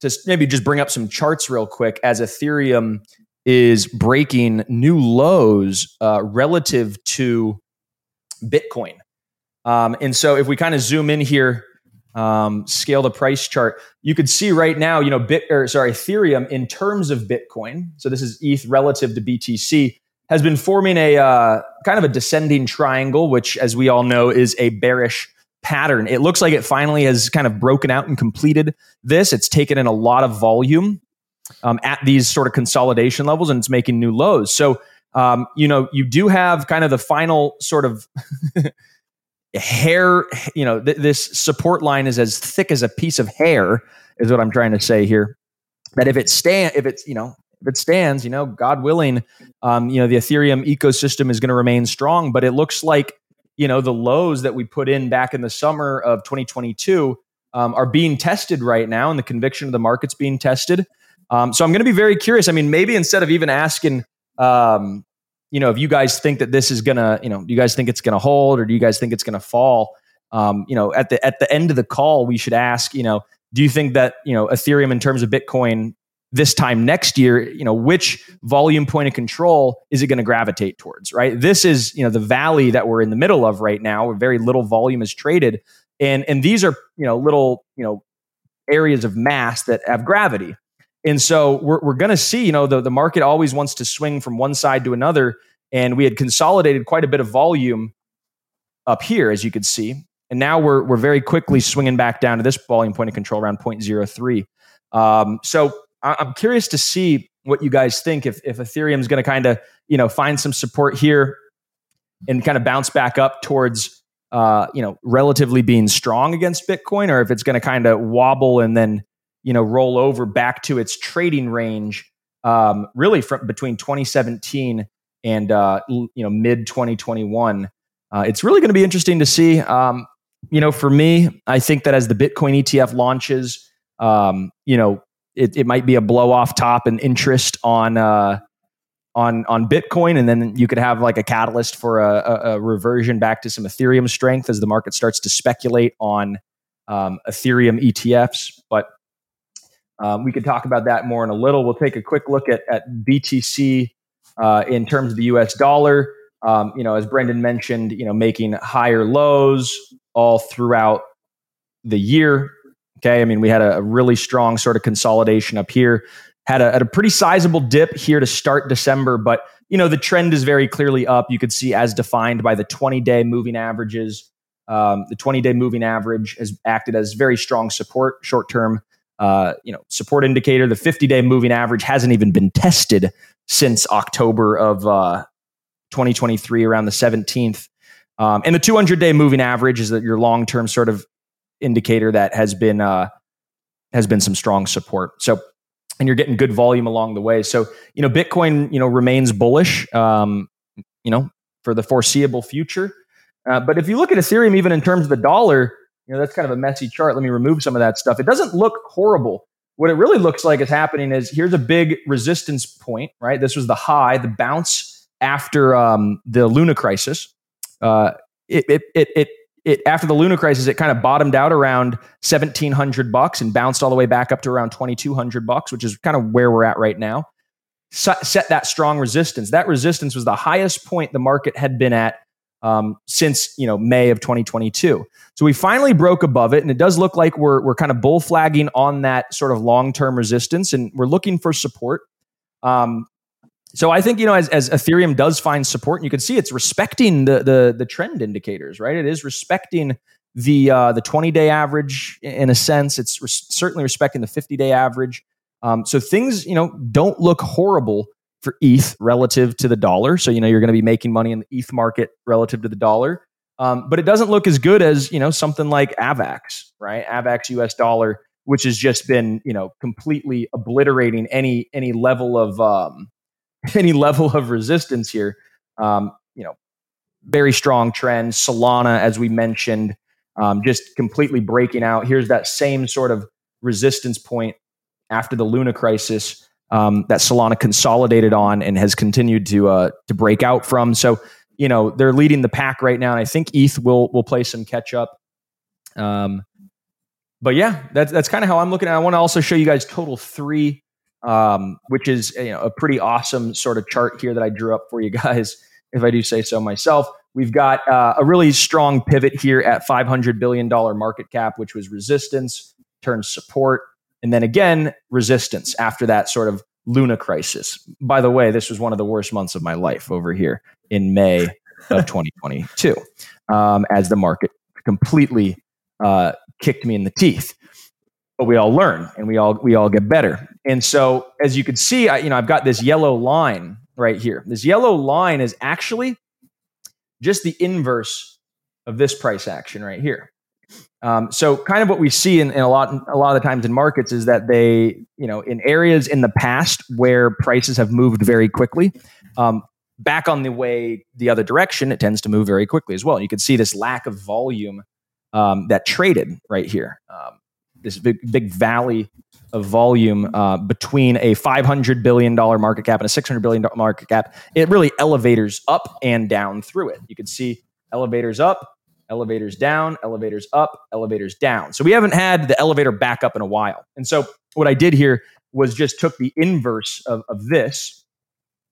to maybe just bring up some charts real quick as Ethereum is breaking new lows uh, relative to Bitcoin. Um, and so if we kind of zoom in here, um, scale the price chart, you could see right now, you know, bit or sorry, Ethereum in terms of Bitcoin. So this is ETH relative to BTC has been forming a uh, kind of a descending triangle, which, as we all know, is a bearish pattern. It looks like it finally has kind of broken out and completed this. It's taken in a lot of volume um, at these sort of consolidation levels, and it's making new lows. So, um, you know, you do have kind of the final sort of [LAUGHS] hair, you know, th- this support line is as thick as a piece of hair, is what I'm trying to say here. That if it stand, if it's you know, if it stands, you know, God willing, um, you know, the Ethereum ecosystem is going to remain strong. But it looks like you know the lows that we put in back in the summer of 2022 um, are being tested right now, and the conviction of the market's being tested. Um, so I'm going to be very curious. I mean, maybe instead of even asking, um, you know, if you guys think that this is gonna, you know, do you guys think it's gonna hold or do you guys think it's gonna fall? Um, you know, at the at the end of the call, we should ask, you know, do you think that you know Ethereum in terms of Bitcoin this time next year, you know, which volume point of control is it going to gravitate towards? Right. This is you know the valley that we're in the middle of right now, where very little volume is traded, and and these are you know little you know areas of mass that have gravity. And so we're, we're going to see, you know, the, the market always wants to swing from one side to another. And we had consolidated quite a bit of volume up here, as you could see. And now we're, we're very quickly swinging back down to this volume point of control around 0.03. Um, so I'm curious to see what you guys think if, if Ethereum is going to kind of, you know, find some support here and kind of bounce back up towards, uh, you know, relatively being strong against Bitcoin, or if it's going to kind of wobble and then you know roll over back to its trading range um, really from between 2017 and uh, you know mid 2021 uh, it's really going to be interesting to see um, you know for me i think that as the bitcoin etf launches um, you know it, it might be a blow off top and interest on uh, on on bitcoin and then you could have like a catalyst for a, a, a reversion back to some ethereum strength as the market starts to speculate on um, ethereum etfs but um, we could talk about that more in a little. We'll take a quick look at, at BTC uh, in terms of the US dollar. Um, you know, as Brendan mentioned, you know, making higher lows all throughout the year. Okay. I mean, we had a, really strong sort of consolidation up here, had a, had a pretty sizable dip here to start December, but, you know, the trend is very clearly up. You could see as defined by the 20 day moving averages. Um, the 20 day moving average has acted as very strong support short term uh, you know, support indicator, the 50 day moving average hasn't even been tested since October of uh, 2023 around the 17th. Um, and the 200 day moving average is that your long term sort of indicator that has been uh, has been some strong support. So, and you're getting good volume along the way. So, you know, Bitcoin, you know, remains bullish, um, you know, for the foreseeable future. Uh, but if you look at Ethereum, even in terms of the dollar, you know, that's kind of a messy chart. Let me remove some of that stuff. It doesn't look horrible. What it really looks like is happening is here's a big resistance point, right? This was the high, the bounce after um, the Luna crisis. Uh, it, it, it, it it after the Luna crisis, it kind of bottomed out around seventeen hundred bucks and bounced all the way back up to around twenty two hundred bucks, which is kind of where we're at right now. Set that strong resistance. That resistance was the highest point the market had been at um, since you know May of 2022. So we finally broke above it, and it does look like we're we're kind of bull flagging on that sort of long term resistance, and we're looking for support. Um, so I think you know as, as Ethereum does find support, and you can see it's respecting the the, the trend indicators, right? It is respecting the uh, the 20 day average in a sense. It's certainly respecting the 50 day average. Um, so things you know don't look horrible for ETH relative to the dollar. So you know you're going to be making money in the ETH market relative to the dollar. Um, but it doesn't look as good as you know something like AVAX, right? AVAX US dollar, which has just been you know completely obliterating any any level of um, [LAUGHS] any level of resistance here. Um, you know, very strong trend. Solana, as we mentioned, um, just completely breaking out. Here's that same sort of resistance point after the Luna crisis um, that Solana consolidated on and has continued to uh, to break out from. So you know they're leading the pack right now, and I think ETH will will play some catch up. Um, but yeah, that's that's kind of how I'm looking at. it. I want to also show you guys total three um, which is you know a pretty awesome sort of chart here that I drew up for you [LAUGHS] guys, if I do say so myself. We've got uh, a really strong pivot here at 500 billion dollar market cap, which was resistance, turns support, and then again resistance after that sort of Luna crisis. By the way, this was one of the worst months of my life over here in May of [LAUGHS] 2022, um, as the market completely uh, kicked me in the teeth but we all learn and we all we all get better. And so, as you can see, I, you know, I've got this yellow line right here. This yellow line is actually just the inverse of this price action right here. Um, so, kind of what we see in, in, a lot a lot of the times in markets is that they, you know, in areas in the past where prices have moved very quickly, um, back on the way the other direction, it tends to move very quickly as well. You can see this lack of volume um, that traded right here. Um, this big, big valley of volume uh, between a 500 billion dollar market cap and a 600 billion dollar market cap. It really elevators up and down through it. You can see elevators up, elevators down, elevators up, elevators down. So we haven't had the elevator back up in a while. And so what I did here was just took the inverse of, of this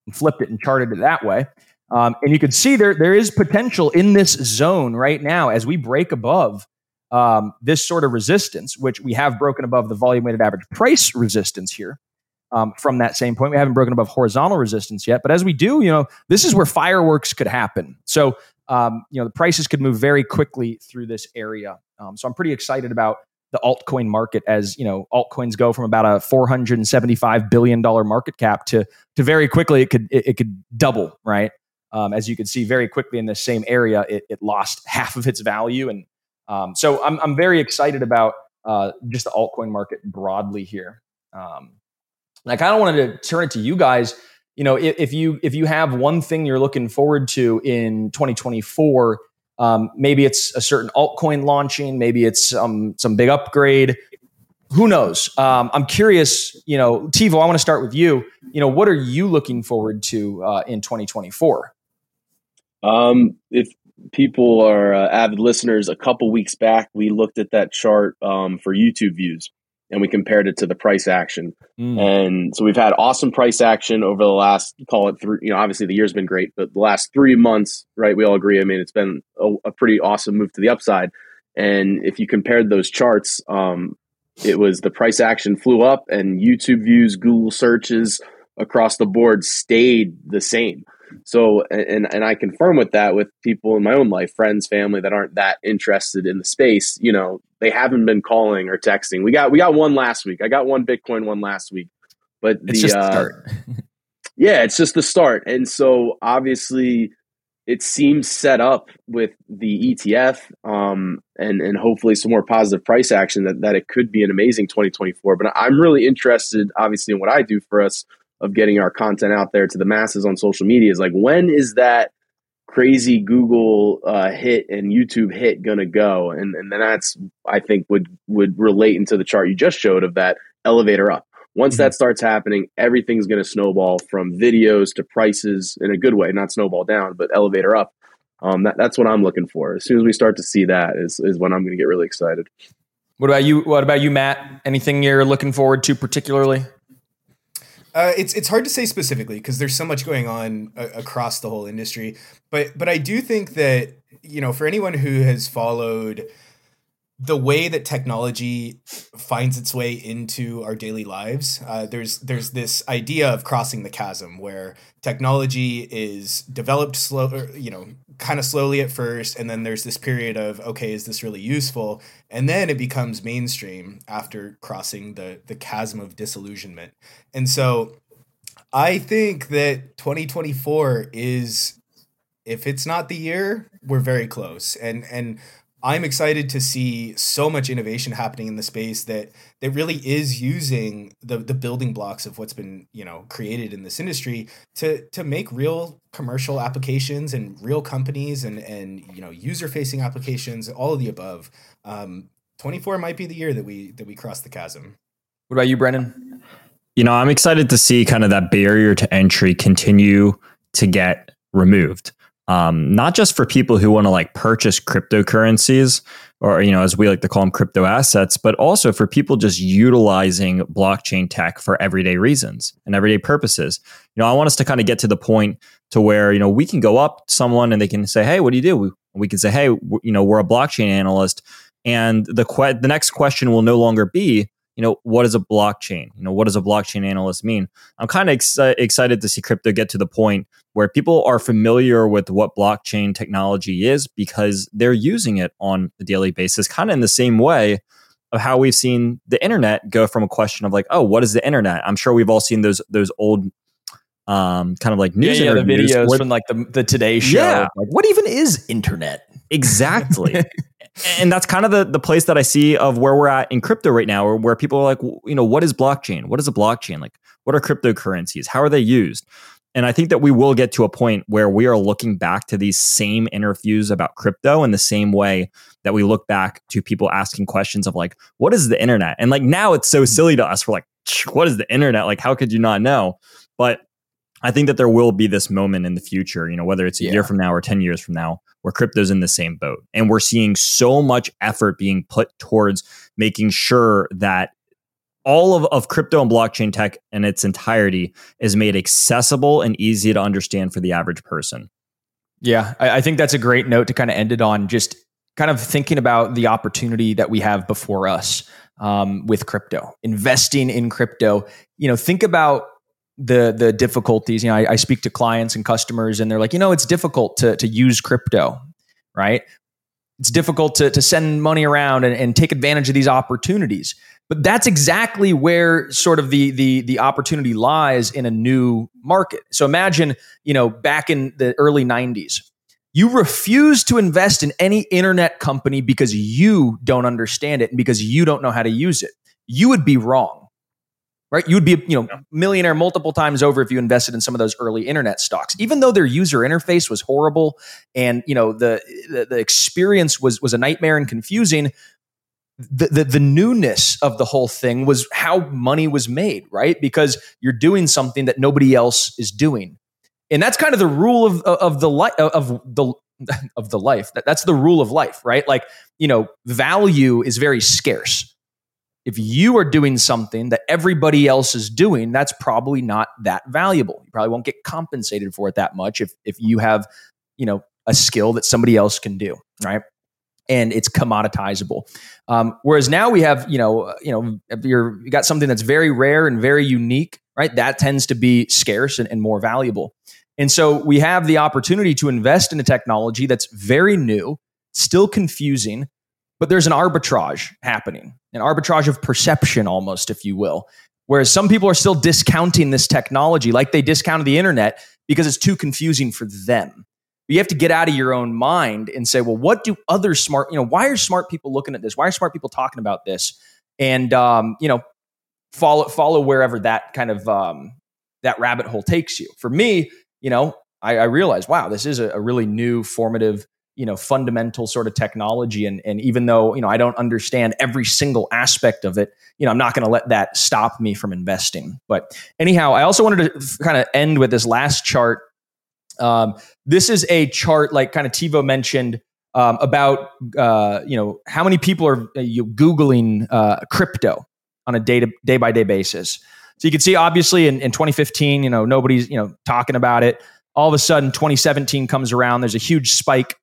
and flipped it and charted it that way. Um, and you can see there there is potential in this zone right now as we break above um, this sort of resistance, which we have broken above the volume weighted average price resistance here. Um, from that same point, we haven't broken above horizontal resistance yet, but as we do, you know, this is where fireworks could happen. So, um, you know, the prices could move very quickly through this area. Um, so, I'm pretty excited about the altcoin market as you know altcoins go from about a 475 billion dollar market cap to to very quickly it could it, it could double right um, as you can see very quickly in this same area it, it lost [LAUGHS] half of its value and um, so I'm, I'm very excited about uh, just the altcoin market broadly here. Um, and I kind of wanted to turn it to you guys. You know, if, if, you if you have one thing you're looking forward to in 2024, um, maybe it's a certain altcoin launching, maybe it's um, some big upgrade. Who knows? Um, I'm curious. You know, Tevo, I want to start with you. You know, what are you looking forward to uh, in 2024? Um, if people are uh, avid listeners, a couple weeks back, we looked at that chart um, for YouTube views and we compared it to the price action. Mm. And so we've had awesome price action over the last, call it three, you know, obviously the year's been great, but the last three months, right? We all agree. I mean, it's been a, a pretty awesome move to the upside. And if you compared those charts, um, it was the price action flew up and YouTube views, Google searches across the board stayed the same. So, and and I confirm with that with people in my own life, friends, family that aren't that interested in the space. You know, they haven't been calling or texting. We got we got one last week. I got one Bitcoin one last week, but it's the uh, [LAUGHS] Yeah, it's just the start. And so obviously it seems set up with the ETF um, and and hopefully some more positive price action that, that it could be an amazing 2024. But I'm really interested, obviously, in what I do for us of getting our content out there to the masses on social media. Is like when is that crazy Google uh, hit and YouTube hit gonna go? And and then that's I think would would relate into the chart you just showed of that elevator up. Once mm-hmm. that starts happening, everything's going to snowball from videos to prices in a good way, not snowball down, but elevator up. Um, that, that's what I'm looking for. As soon as we start to see that, is is when I'm going to get really excited. What about you? What about you, Matt? Anything you're looking forward to particularly? Uh, it's it's hard to say specifically because there's so much going on uh, across the whole industry. But but I do think that you know for anyone who has followed the way that technology finds its way into our daily lives, uh, there's there's this idea of crossing the chasm where technology is developed slow, you know, kind of slowly at first, and then there's this period of okay, is this really useful? And then it becomes mainstream after crossing the the chasm of disillusionment. And so, I think that 2024 is, if it's not the year, we're very close. And and I'm excited to see so much innovation happening in the space that that really is using the the building blocks of what's been you know created in this industry to to make real commercial applications and real companies and and you know user facing applications, all of the above. Um, 24 might be the year that we that we cross the chasm. What about you, Brendan? You know, I'm excited to see kind of that barrier to entry continue to get removed um, not just for people who want to like purchase cryptocurrencies or you know as we like to call them crypto assets but also for people just utilizing blockchain tech for everyday reasons and everyday purposes. You know i want us to kind of get to the point to where you know we can go up to someone and they can say hey what do you do? We, we can say hey you know we're a blockchain analyst. And the que- the next question will no longer be you know what is a blockchain you know what does a blockchain analyst mean i'm kind of ex- excited to see crypto get to the point where people are familiar with what blockchain technology is because they're using it on a daily basis kind of in the same way of how we've seen the internet go from a question of like oh what is the internet i'm sure we've all seen those those old um, kind of like news yeah, yeah, the videos where, from like the, the Today Show. Yeah. Like, what even is internet? Exactly. [LAUGHS] and that's kind of the, the place that I see of where we're at in crypto right now, where, where people are like, you know, what is blockchain? What is a blockchain? Like, what are cryptocurrencies? How are they used? And I think that we will get to a point where we are looking back to these same interviews about crypto in the same way that we look back to people asking questions of like, what is the internet? And like now it's so silly to us. We're like, what is the internet? Like, how could you not know? But I think that there will be this moment in the future, you know, whether it's a yeah. year from now or 10 years from now, where crypto's in the same boat. And we're seeing so much effort being put towards making sure that all of, of crypto and blockchain tech in its entirety is made accessible and easy to understand for the average person. Yeah, I, I think that's a great note to kind of end it on. Just kind of thinking about the opportunity that we have before us um, with crypto, investing in crypto. You know, think about the the difficulties. You know, I, I, speak to clients and customers, and they're like, you know, it's difficult to to use crypto, right? It's difficult to to send money around and, and take advantage of these opportunities. But that's exactly where sort of the the the opportunity lies in a new market. So imagine, you know, back in the early '90s, you refuse to invest in any internet company because you don't understand it and because you don't know how to use it. You would be wrong right? You would be, you know, millionaire multiple times over if you invested in some of those early internet stocks, even though their user interface was horrible and you know the the, the experience was was a nightmare and confusing. The, the the newness of the whole thing was how money was made, right? Because you're doing something that nobody else is doing, and that's kind of the rule of of the life of the [LAUGHS] of the life. That's the rule of life, right? Like you know, value is very scarce if you are doing something that everybody else is doing, that's probably not that valuable. You probably won't get compensated for it that much if if you have, you know, a skill that somebody else can do, right? And it's commoditizable. Um, whereas now we have, you know, uh, you know, you're you got something that's very rare and very unique, right? That tends to be scarce and, and more valuable. And so we have the opportunity to invest in a technology that's very new, still confusing, but there's an arbitrage happening, an arbitrage of perception almost, if you will. Whereas some people are still discounting this technology like they discounted the internet because it's too confusing for them. You have to get out of your own mind and say, well, what do other smart, you know, why are smart people looking at this? Why are smart people talking about this? And, um, you know, follow, follow wherever that kind of, um, that rabbit hole takes you. For me, you know, I, I realized, wow, this is a, a really new formative you know fundamental sort of technology. And and even though you know I don't understand every single aspect of it you know I'm not going to let that stop me from investing. But anyhow I also wanted to kind of end with this last chart. Um, this is a chart like kind of Tevo mentioned um, about uh, you know how many people are uh, you googling uh, crypto on a day to day by day basis. So you can see obviously in, in 2015 you know nobody's you know talking about it. All of a sudden 2017 comes around there's a huge spike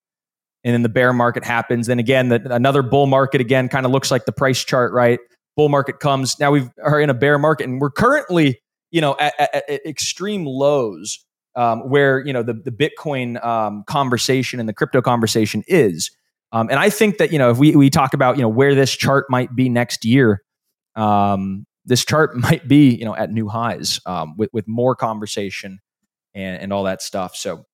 and then the bear market happens. Then again, the, another bull market again kind of looks like the price chart, right? Bull market comes. Now we are in a bear market, and we're currently, you know, at, at, at extreme lows um, where you know the the Bitcoin um, conversation and the crypto conversation is. Um, and I think that you know if we we talk about you know where this chart might be next year, um, this chart [LAUGHS] might be you know at new highs um, with with more conversation and and all that stuff. So,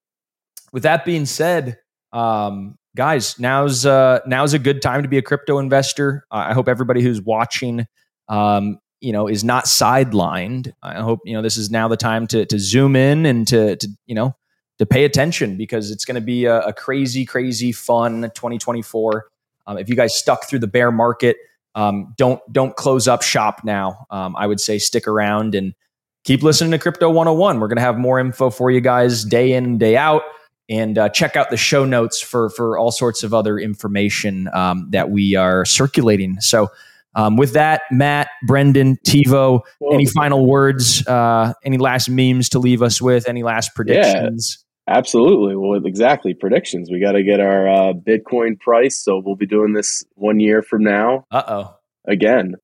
with that being said, um, guys, now's uh, now's a good time to be a crypto investor. Uh, I hope everybody who's watching, um, you know, is not sidelined. I hope you know this is now the time to to zoom in and to to you know to pay attention because it's going to be a, a, crazy, crazy fun 2024. Um, if you guys stuck through the bear market, um, don't don't close up shop now. Um, I would say stick around and keep listening to Crypto 101. We're going to have more info for you guys day in and day out and uh, check out the show notes for for all sorts of other information um, that we are circulating. So, um, with that, Matt, Brendan, Tevo, any final words? Uh, any last memes to leave us with? Any last predictions? Yeah, absolutely. Well, exactly predictions. We got to get our uh, Bitcoin price, so we'll be doing this one year from now. Uh oh. Again.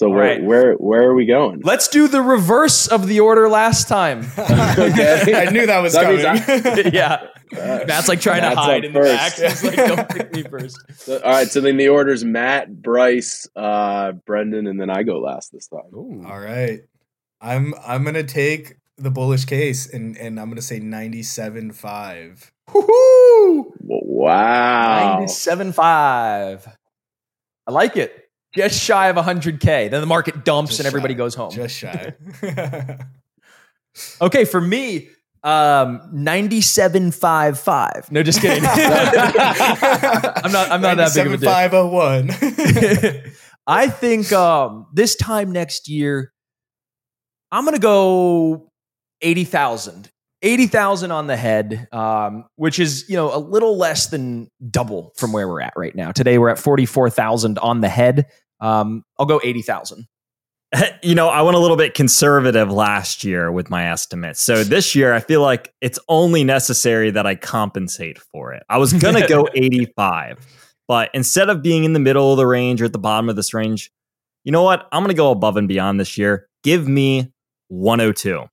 So where, right. where where are we going? Let's do the reverse of the order last time. okay. [LAUGHS] I knew that was that coming. I, [LAUGHS] yeah. Uh, Matt's like trying Matt's to hide in first. the back. He's like, don't pick me first. [LAUGHS] So, all right. So then the order's Matt, Bryce, uh, Brendan, and then I go last this time. Ooh. All right. I'm I'm gonna take the bullish case and and I'm gonna say ninety seven 97.5. Wow. 97.5. I like it just shy of 100k. Then the market dumps just and everybody shy. goes home. Just shy. [LAUGHS] [LAUGHS] okay, for me, um, 9755. No, just kidding. [LAUGHS] I'm not. I'm not that big of a dick. 501. I think um, this time next year, I'm gonna go eighty thousand. 80,000 on the head, um, which is, you know, a little less than double from where we're at right now. Today we're at 44,000 on the head. Um, I'll go 80,000. [LAUGHS] You know, I went a little bit conservative last year with my estimates. So this year, I feel like it's only necessary that I compensate for it. I was going to go [LAUGHS] 85, but instead of being in the middle of the range or at the bottom of this range, you know what? I'm going to go above and beyond this year. Give me 102.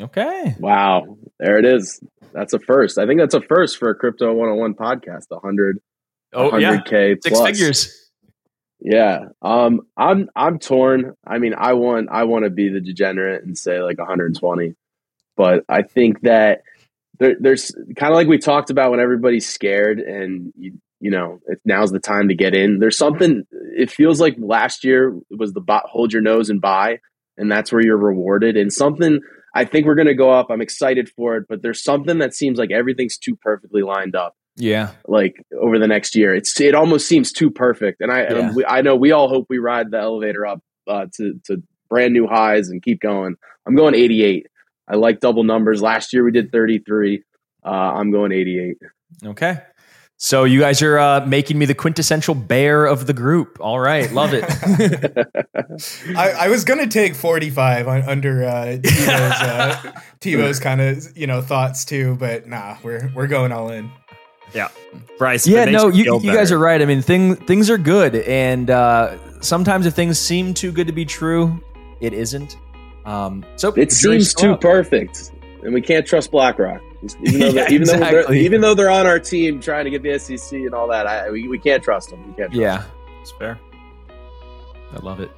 Okay. Wow. There it is. That's a first. I think that's a first for a Crypto 101 podcast. 100 oh, 100k yeah. Six figures. Yeah. Um I'm I'm torn. I mean, I want I want to be the degenerate and say like 120. But I think that there, there's kind of like we talked about when everybody's scared and you you know, it, now's the time to get in. There's something it feels like last year was the bot, hold your nose and buy and that's where you're rewarded and something I think we're going to go up. I'm excited for it, but there's something that seems like everything's too perfectly lined up. Yeah, like over the next year, it's it almost seems too perfect. And I yeah. and we, I know we all hope we ride the elevator up uh, to to brand new highs and keep going. I'm going 88. I like double numbers. Last year we did 33. Uh, I'm going 88. Okay. So you guys are uh, making me the quintessential bear of the group. All right, love it. [LAUGHS] I, I, was gonna take forty five under uh, Tevo's, uh, [LAUGHS] kind of you know thoughts too, but nah, we're we're going all in. Yeah, Bryce. Yeah, no, you, you guys are right. I mean, thing, things are good, and uh, sometimes if things seem too good to be true, it isn't. Um, so it seems too perfect, and we can't trust BlackRock. Even though, [LAUGHS] yeah, even, exactly. though they're, even though they're on our team trying to get the SEC and all that, I, we, we can't trust them. We can't. yeah, them. it's fair. I love it.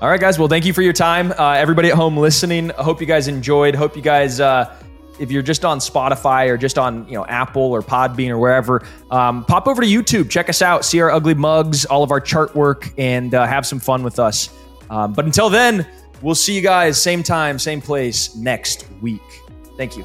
All right, guys. Well, thank you for your time. Uh, everybody at home listening, I hope you guys enjoyed. Hope you guys, uh, if you're just on Spotify or just on you know Apple or Podbean or wherever, um, pop over to YouTube, check us out, see our ugly mugs, all of our chart work, and uh, have some fun with us. Um, but until then, we'll see you guys same time, same place next week. Thank you.